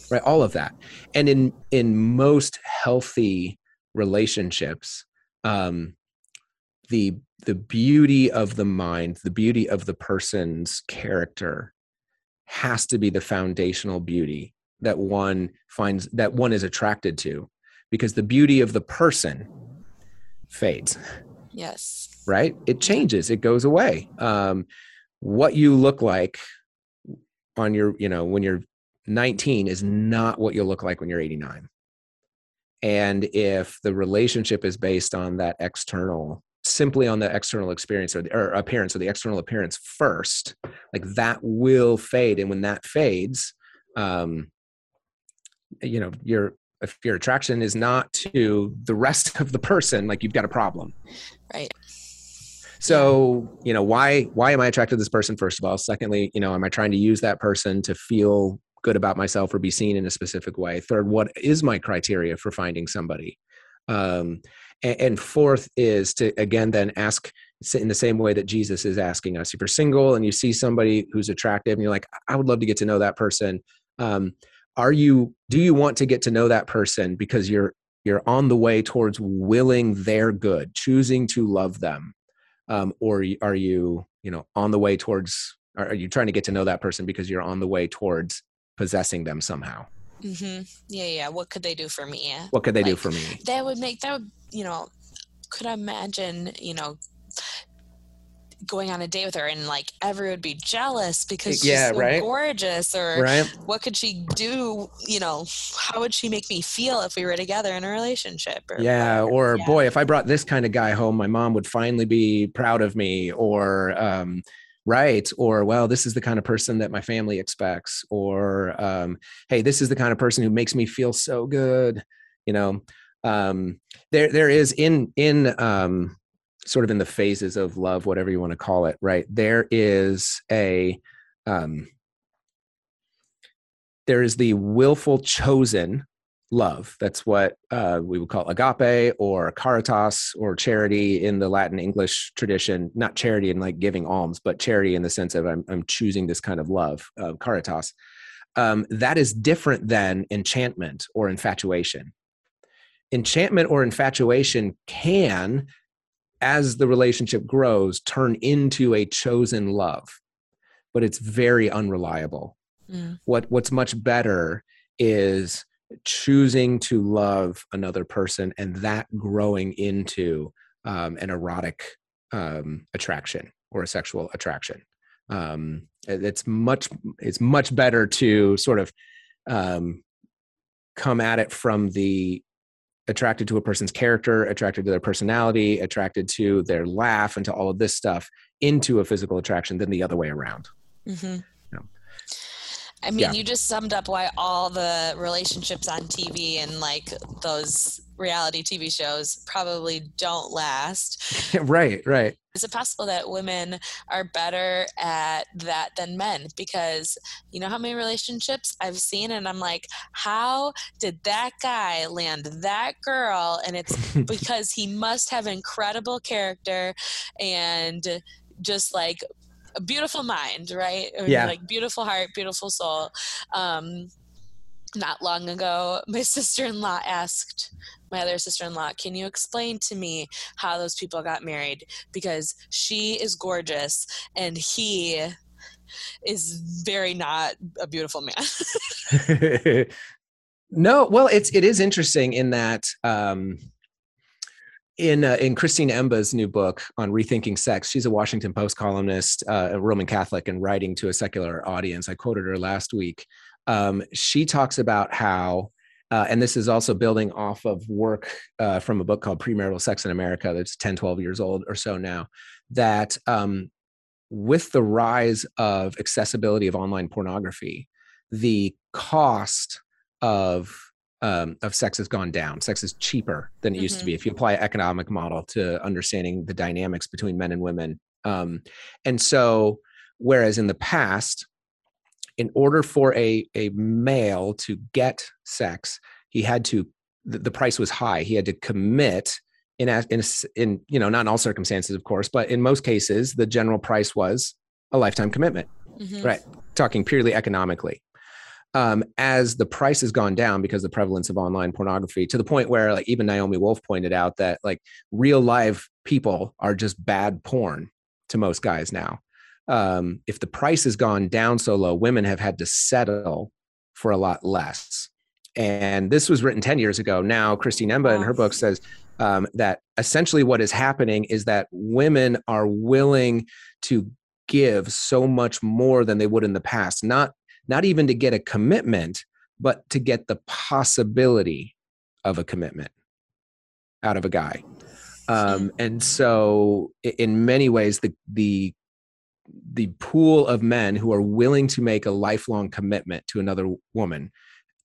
right? All of that. And in in most healthy relationships um the the beauty of the mind the beauty of the person's character has to be the foundational beauty that one finds that one is attracted to because the beauty of the person fades yes. right? It changes. It goes away. Um what you look like on your you know when you're 19 is not what you'll look like when you're 89. And if the relationship is based on that external, simply on the external experience or, the, or appearance or the external appearance first, like that will fade. And when that fades, um, you know, your if your attraction is not to the rest of the person, like you've got a problem. Right. So, you know, why why am I attracted to this person first of all? Secondly, you know, am I trying to use that person to feel good about myself or be seen in a specific way. Third what is my criteria for finding somebody? Um, and, and, fourth is to again then ask in the same way that jesus is asking us. If you're single and you see somebody who's attractive and you're like i would love to get to know that person um, are you do you want to get to know that person because you're you're on the way towards willing their good choosing to love them? Um, or are you you know on the way towards are you trying to get to know that person because you're on the way towards possessing them somehow. Mm-hmm. Yeah, yeah. What could they do for me? What could they like, do for me? That would make that would you know. Could I imagine you know going on a date with her and like everyone would be jealous because she's yeah, so right? gorgeous or right? what could she do you know how would she make me feel if we were together in a relationship or yeah or yeah. boy if i brought this kind of guy home my mom would finally be proud of me or um, right or well this is the kind of person that my family expects or um, hey this is the kind of person who makes me feel so good you know? Um, there there is in in um, sort of in the phases of love whatever you want to call it right there is a um, there is the willful chosen love. That's what uh, we would call agape or caritas or charity in the Latin English tradition. Not charity in like giving alms, but charity in the sense of I'm, I'm choosing this kind of love, uh, caritas. Um, that is different than enchantment or infatuation. Enchantment or infatuation can, as the relationship grows, turn into a chosen love, but it's very unreliable. Mm. What What's much better is choosing to love another person and that growing into um, an erotic um, attraction or a sexual attraction. Um, it's much it's much better to sort of um, come at it from the attracted to a person's character, attracted to their personality, attracted to their laugh, and to all of this stuff into a physical attraction than the other way around. Mm-hmm. I mean, yeah. you just summed up why all the relationships on TV and like those reality TV shows probably don't last. right, right. Is it possible that women are better at that than men? Because you know how many relationships I've seen, and I'm like, how did that guy land that girl? And it's because he must have incredible character and just like a beautiful mind, right? Yeah. Like beautiful heart, beautiful soul. Um, not long ago, my sister in law asked my other sister in law, Can you explain to me how those people got married? Because she is gorgeous and he is very not a beautiful man. no, well, it's it is interesting in that um, in uh, in Christine Emba's new book on rethinking sex, she's a Washington Post columnist, uh, a Roman Catholic, and writing to a secular audience. I quoted her last week. Um, she talks about how, uh, and this is also building off of work uh, from a book called Premarital Sex in America that's 10, 12 years old or so now, that um, with the rise of accessibility of online pornography, the cost of um, of sex has gone down. Sex is cheaper than it mm-hmm. used to be. Mm-hmm. If you apply an economic model to understanding the dynamics between men and women, um, and so whereas in the past, in order for a a male to get sex, he had to the, the price was high. He had to commit in in in you know not in all circumstances, of course, but in most cases, the general price was a lifetime commitment. Mm-hmm. Right, talking purely economically um, as the price has gone down because the prevalence of online pornography to the point where like even Naomi Wolf pointed out that like real live people are just bad porn to most guys now. Um, if the price has gone down so low, women have had to settle for a lot less. And this was written 10 years ago. Now, Christine Emba in her book says um, that essentially what is happening is that women are willing to give so much more than they would in the past, not not even to get a commitment, but to get the possibility of a commitment out of a guy. Um, and so, in many ways, the the the pool of men who are willing to make a lifelong commitment to another woman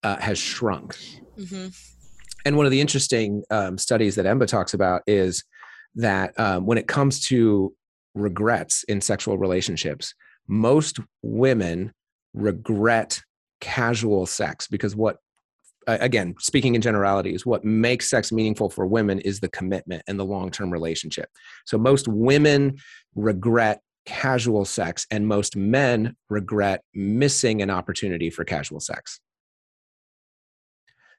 uh, has shrunk. Mm-hmm. And one of the interesting um, studies that Emba talks about is that um, when it comes to regrets in sexual relationships, most women regret casual sex because what again speaking in generalities what makes sex meaningful for women is the commitment and the long-term relationship. So most women regret casual sex and most men regret missing an opportunity for casual sex.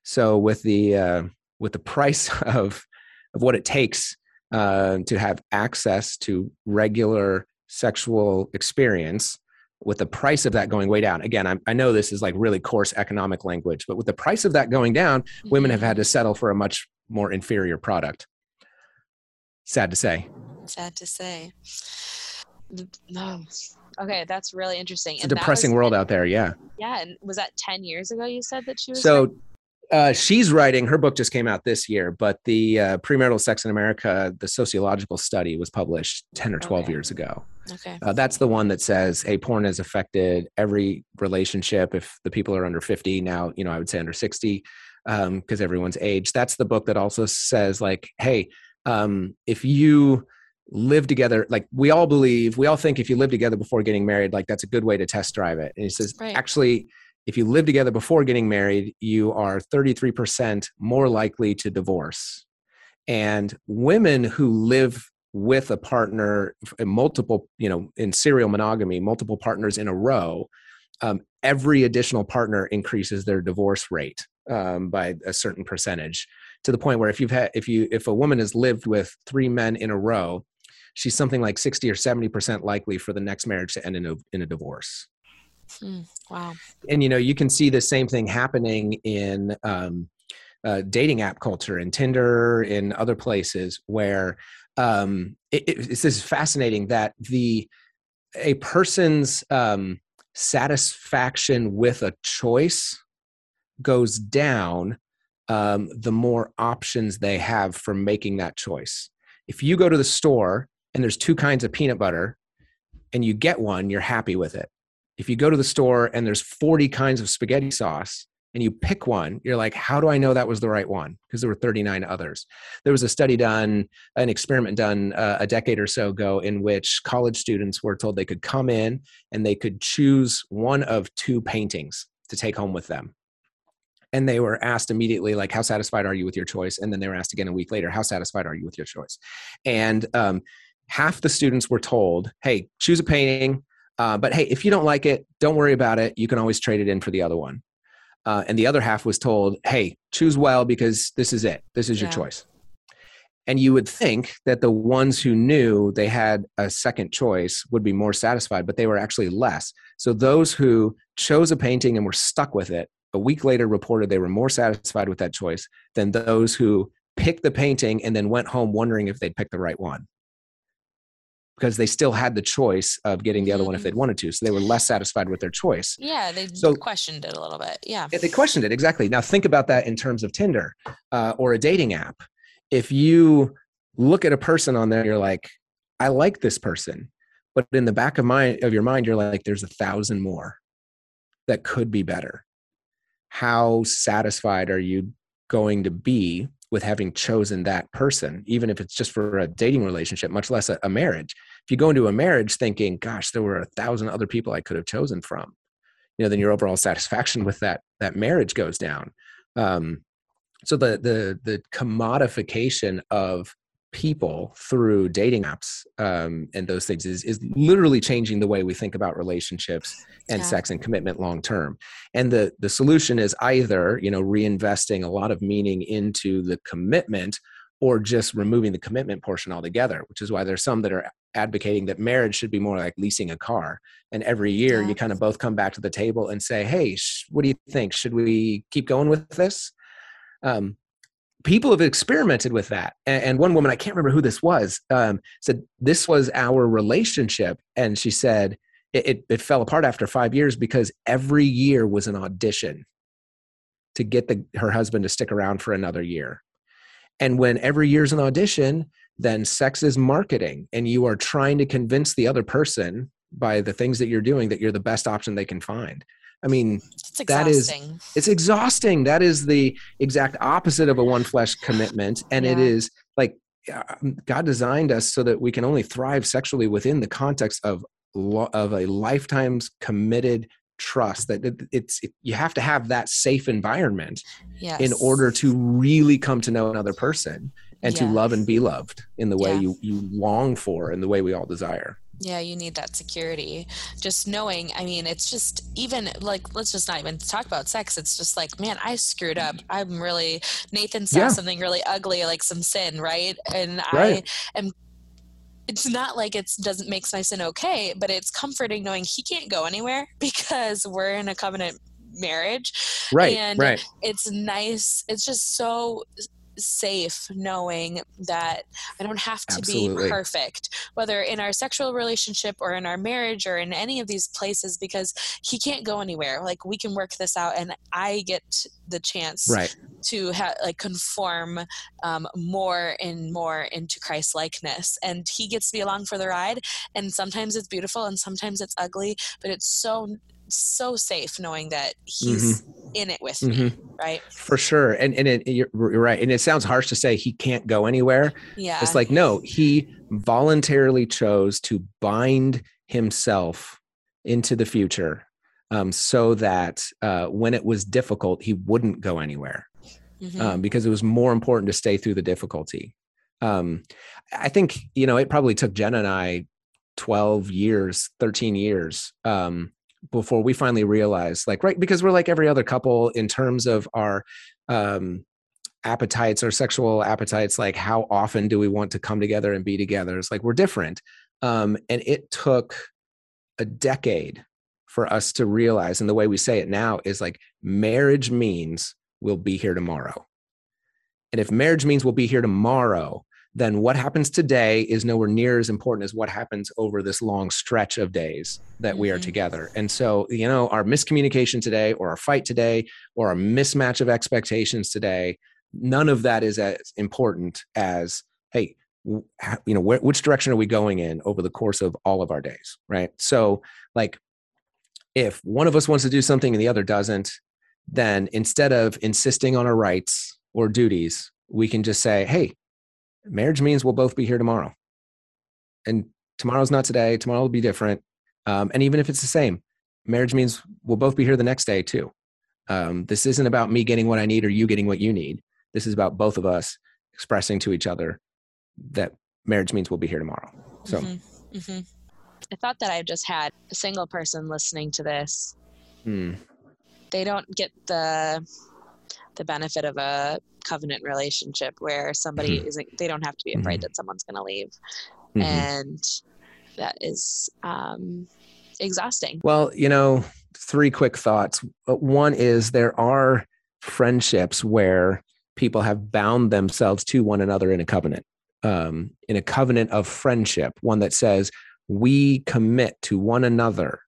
So with the uh, with the price of of what it takes uh, to have access to regular sexual experience with the price of that going way down. Again I, I, know this is like really coarse economic language but with the price of that going down women have had to mm-hmm. settle for a much more inferior product. Sad to say. Sad to say. No okay that's really interesting it's a depressing world out there yeah. Yeah and was that 10 years ago you said that she was so uh, she's writing her book just came out this year but the uh, premarital sex in america the sociological study was published 10 or 12 okay. years ago okay uh, that's the one that says hey porn has affected every relationship if the people are under 50 now you know i would say under 60 because um, everyone's age that's the book that also says like hey um, if you live together like we all believe we all think if you live together before getting married like that's a good way to test drive it and he says right. actually if you live together before getting married, you are 33% more likely to divorce. And women who live with a partner, multiple, you know, in serial monogamy, multiple partners in a row, um, every additional partner increases their divorce rate um, by a certain percentage to the point where if you've had, if you, if a woman has lived with three men in a row, she's something like 60 or 70% likely for the next marriage to end in a, in a divorce. Mm, wow. And you know, you can see the same thing happening in um, uh, dating app culture, in Tinder, in other places where um, it, it, it's this fascinating that the a person's um, satisfaction with a choice goes down um, the more options they have for making that choice. If you go to the store and there's two kinds of peanut butter and you get one, you're happy with it if you go to the store and there's 40 kinds of spaghetti sauce and you pick one, you're like, how do I know that was the right one? Because there were 39 others. There was a study done, an experiment done uh, a decade or so ago, in which college students were told they could come in and they could choose one of two paintings to take home with them. And they were asked immediately, like, how satisfied are you with your choice? And then they were asked again a week later, how satisfied are you with your choice? And um, half the students were told, hey, choose a painting. Uh, but hey, if you don't like it, don't worry about it. You can always trade it in for the other one uh, and the other half was told, "Hey, choose well because this is it. This is your choice." And you would think that the ones who knew they had a second choice would be more satisfied, but they were actually less. So those who chose a painting and were stuck with it, a week later reported they were more satisfied with that choice than those who picked the painting and then went home wondering if they'd picked the right one because they still had the choice of getting the other one if they'd mm-hmm. wanted to. So they were less satisfied with their choice. Yeah, they so, questioned it a little bit. Yeah. They questioned it, exactly. Now think about that in terms of Tinder uh, or a dating app. If you look at a person on there, you're like, I like this person. But in the back of my of your mind, you're like, there's a thousand more that could be better. How satisfied are you going to be with having chosen that person, even if it's just for a dating relationship, much less a, a marriage. If you go into a marriage thinking, gosh, there were a thousand other people I could have chosen from, you know, then your overall satisfaction with that that marriage goes down. Um, so the the the commodification of people through dating apps um, and those things is is literally changing the way we think about relationships and yeah. sex and commitment long term and the the solution is either you know reinvesting a lot of meaning into the commitment or just removing the commitment portion altogether which is why there's some that are advocating that marriage should be more like leasing a car and every year yeah. you kind of both come back to the table and say hey sh- what do you think should we keep going with this um, people have experimented with that and, one woman i can't remember who this was um, said this was our relationship and she said it, it, it fell apart after five years because every year was an audition to get the, her husband to stick around for another year. And when every year's an audition, then sex is marketing and you are trying to convince the other person by the things that you're doing that you're the best option they can find. I mean, that is it's exhausting. That is the exact opposite of a one flesh commitment. And yeah. it is like um, God designed us so that we can only thrive sexually within the context of of a lifetime's committed trust that it's it, you have to have that safe environment yes. in order to really come to know another person and yes. to love and be loved in the way yeah. you you long for and the way we all desire yeah you need that security just knowing i mean it's just even like let's just not even talk about sex it's just like man i screwed up i'm really nathan saw yeah. something really ugly like some sin right and right. i am it's not like it doesn't make my sin okay, but it's comforting knowing he can't go anywhere because we're in a covenant marriage. Right. And right. it's nice. It's just so safe knowing that I don't have to Absolutely. be perfect, whether in our sexual relationship or in our marriage or in any of these places, because he can't go anywhere. Like we can work this out, and I get the chance right. to ha- like conform um, more and more into Christ likeness, and he gets to be along for the ride. And sometimes it's beautiful, and sometimes it's ugly, but it's so so safe knowing that he's mm-hmm. in it with mm-hmm. me right for sure and and it, you're right and it sounds harsh to say he can't go anywhere yeah it's like no he voluntarily chose to bind himself into the future um, so that uh, when it was difficult he wouldn't go anywhere mm-hmm. um, because it was more important to stay through the difficulty um, i think you know it probably took jenna and i 12 years 13 years um, before we finally realized like right because we're like every other couple in terms of our um appetites or sexual appetites like how often do we want to come together and be together? It's like we're different. Um and it took a decade for us to realize and the way we say it now is like marriage means we'll be here tomorrow. And if marriage means we'll be here tomorrow then what happens today is nowhere near as important as what happens over this long stretch of days that mm-hmm. we are mm-hmm. together. And so, you know, our miscommunication today, or our fight today, or our mismatch of expectations today, none of that is as important as, hey, you know, wh- which direction are we going in over the course of all of our days, right? So, like, if one of us wants to do something and the other doesn't, then instead of insisting on our rights or duties, we can just say, hey, marriage means we'll both be here tomorrow. And tomorrow's not today, tomorrow will be different. Um, and even if it's the same, marriage means we'll both be here the next day too. Um, this isn't about me getting what I need or you getting what you need. This is about both of us expressing to each other that marriage means we'll be here tomorrow. So, mm-hmm. Mm-hmm. I thought that I just had a single person listening to this. Mm. They don't get the the benefit of a covenant relationship where somebody mm-hmm. isn't. They don't have to be afraid mm-hmm. that someone's going to leave, mm-hmm. and that is um, exhausting. Well, you know, three quick thoughts. Uh, one is there are friendships where people have bound themselves to one another in a covenant, um, in a covenant of friendship, one that says we commit to one another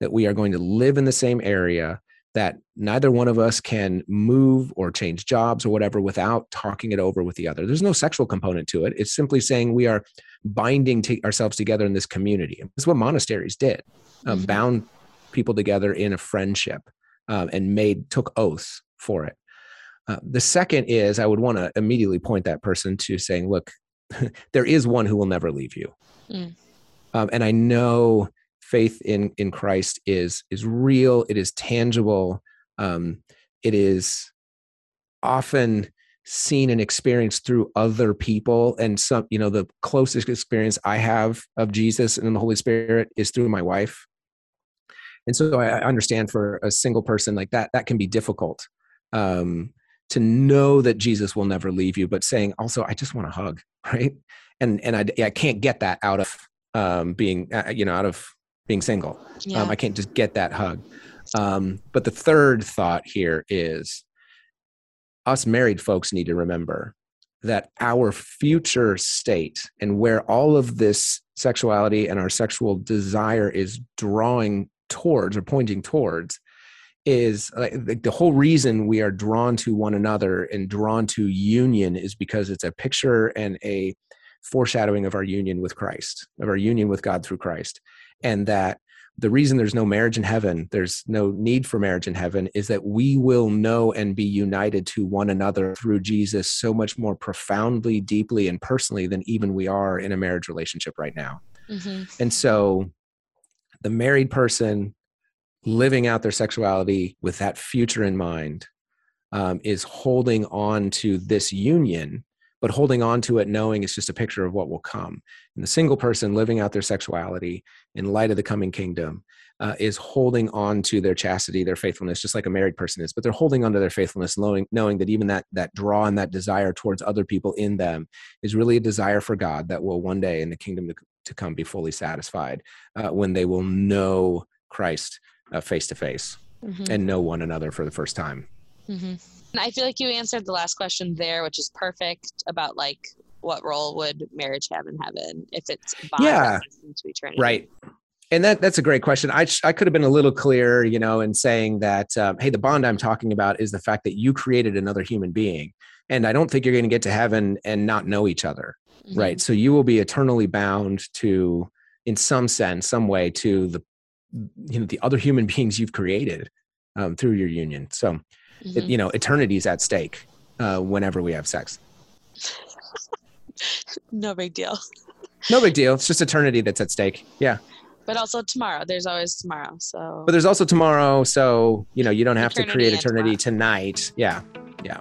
that we are going to live in the same area that neither one of us can move or change jobs or whatever without talking it over with the other. There's no sexual component to it. It's simply saying we are binding to ourselves together in this community. That's what monasteries did, um, bound people together in a friendship um, and made took oaths for it. Uh, the second is I would want to immediately point that person to saying, look, there is one who will never leave you. Mm. Um, and I know faith in in Christ is is real. It is tangible. Um, it is often seen and experienced through other people and some you know the closest experience i have of jesus and the holy spirit is through my wife and so i understand for a single person like that that can be difficult um, to know that jesus will never leave you but saying also i just want a hug right and and i, I can't get that out of um, being uh, you know out of being single um, yeah. um, i can't just get that hug um, but the third thought here is us married folks need to remember that our future state and where all of this sexuality and our sexual desire is drawing towards or pointing towards is like the whole reason we are drawn to one another and drawn to union is because it's a picture and a foreshadowing of our union with Christ, of our union with God through Christ. And that the reason there's no marriage in heaven, there's no need for marriage in heaven, is that we will know and be united to one another through Jesus so much more profoundly, deeply, and personally than even we are in a marriage relationship right now. Mm-hmm. And so the married person living out their sexuality with that future in mind um, is holding on to this union but holding on to it knowing it's just a picture of what will come. And the single person living out their sexuality in light of the coming kingdom uh, is holding on to their chastity, their faithfulness, just like a married person is. But they're holding on to their faithfulness, knowing, knowing that even that that draw and that desire towards other people in them is really a desire for God that will one day in the kingdom to, to come be fully satisfied uh, when they will know Christ face to face and know one another for the first time. Mm-hmm. I feel like you answered the last question there, which is perfect about like what role would marriage have in heaven if it's yeah to eternity. Right. And that that's a great question. I I could have been a little clearer, you know, in saying that um, hey, the bond I'm talking about is the fact that you created another human being, and I don't think you're going to get to heaven and not know each other, mm-hmm. right? So you will be eternally bound to, in some sense, some way, to the you know the other human beings you've created um, through your union. So mm-hmm. it, you know eternity is at stake uh, whenever we have sex. No big deal. No big deal. It's just eternity that's at stake. Yeah. But also tomorrow. There's always tomorrow so. But there's also tomorrow so you know you don't have eternity to create eternity tonight. Yeah. Yeah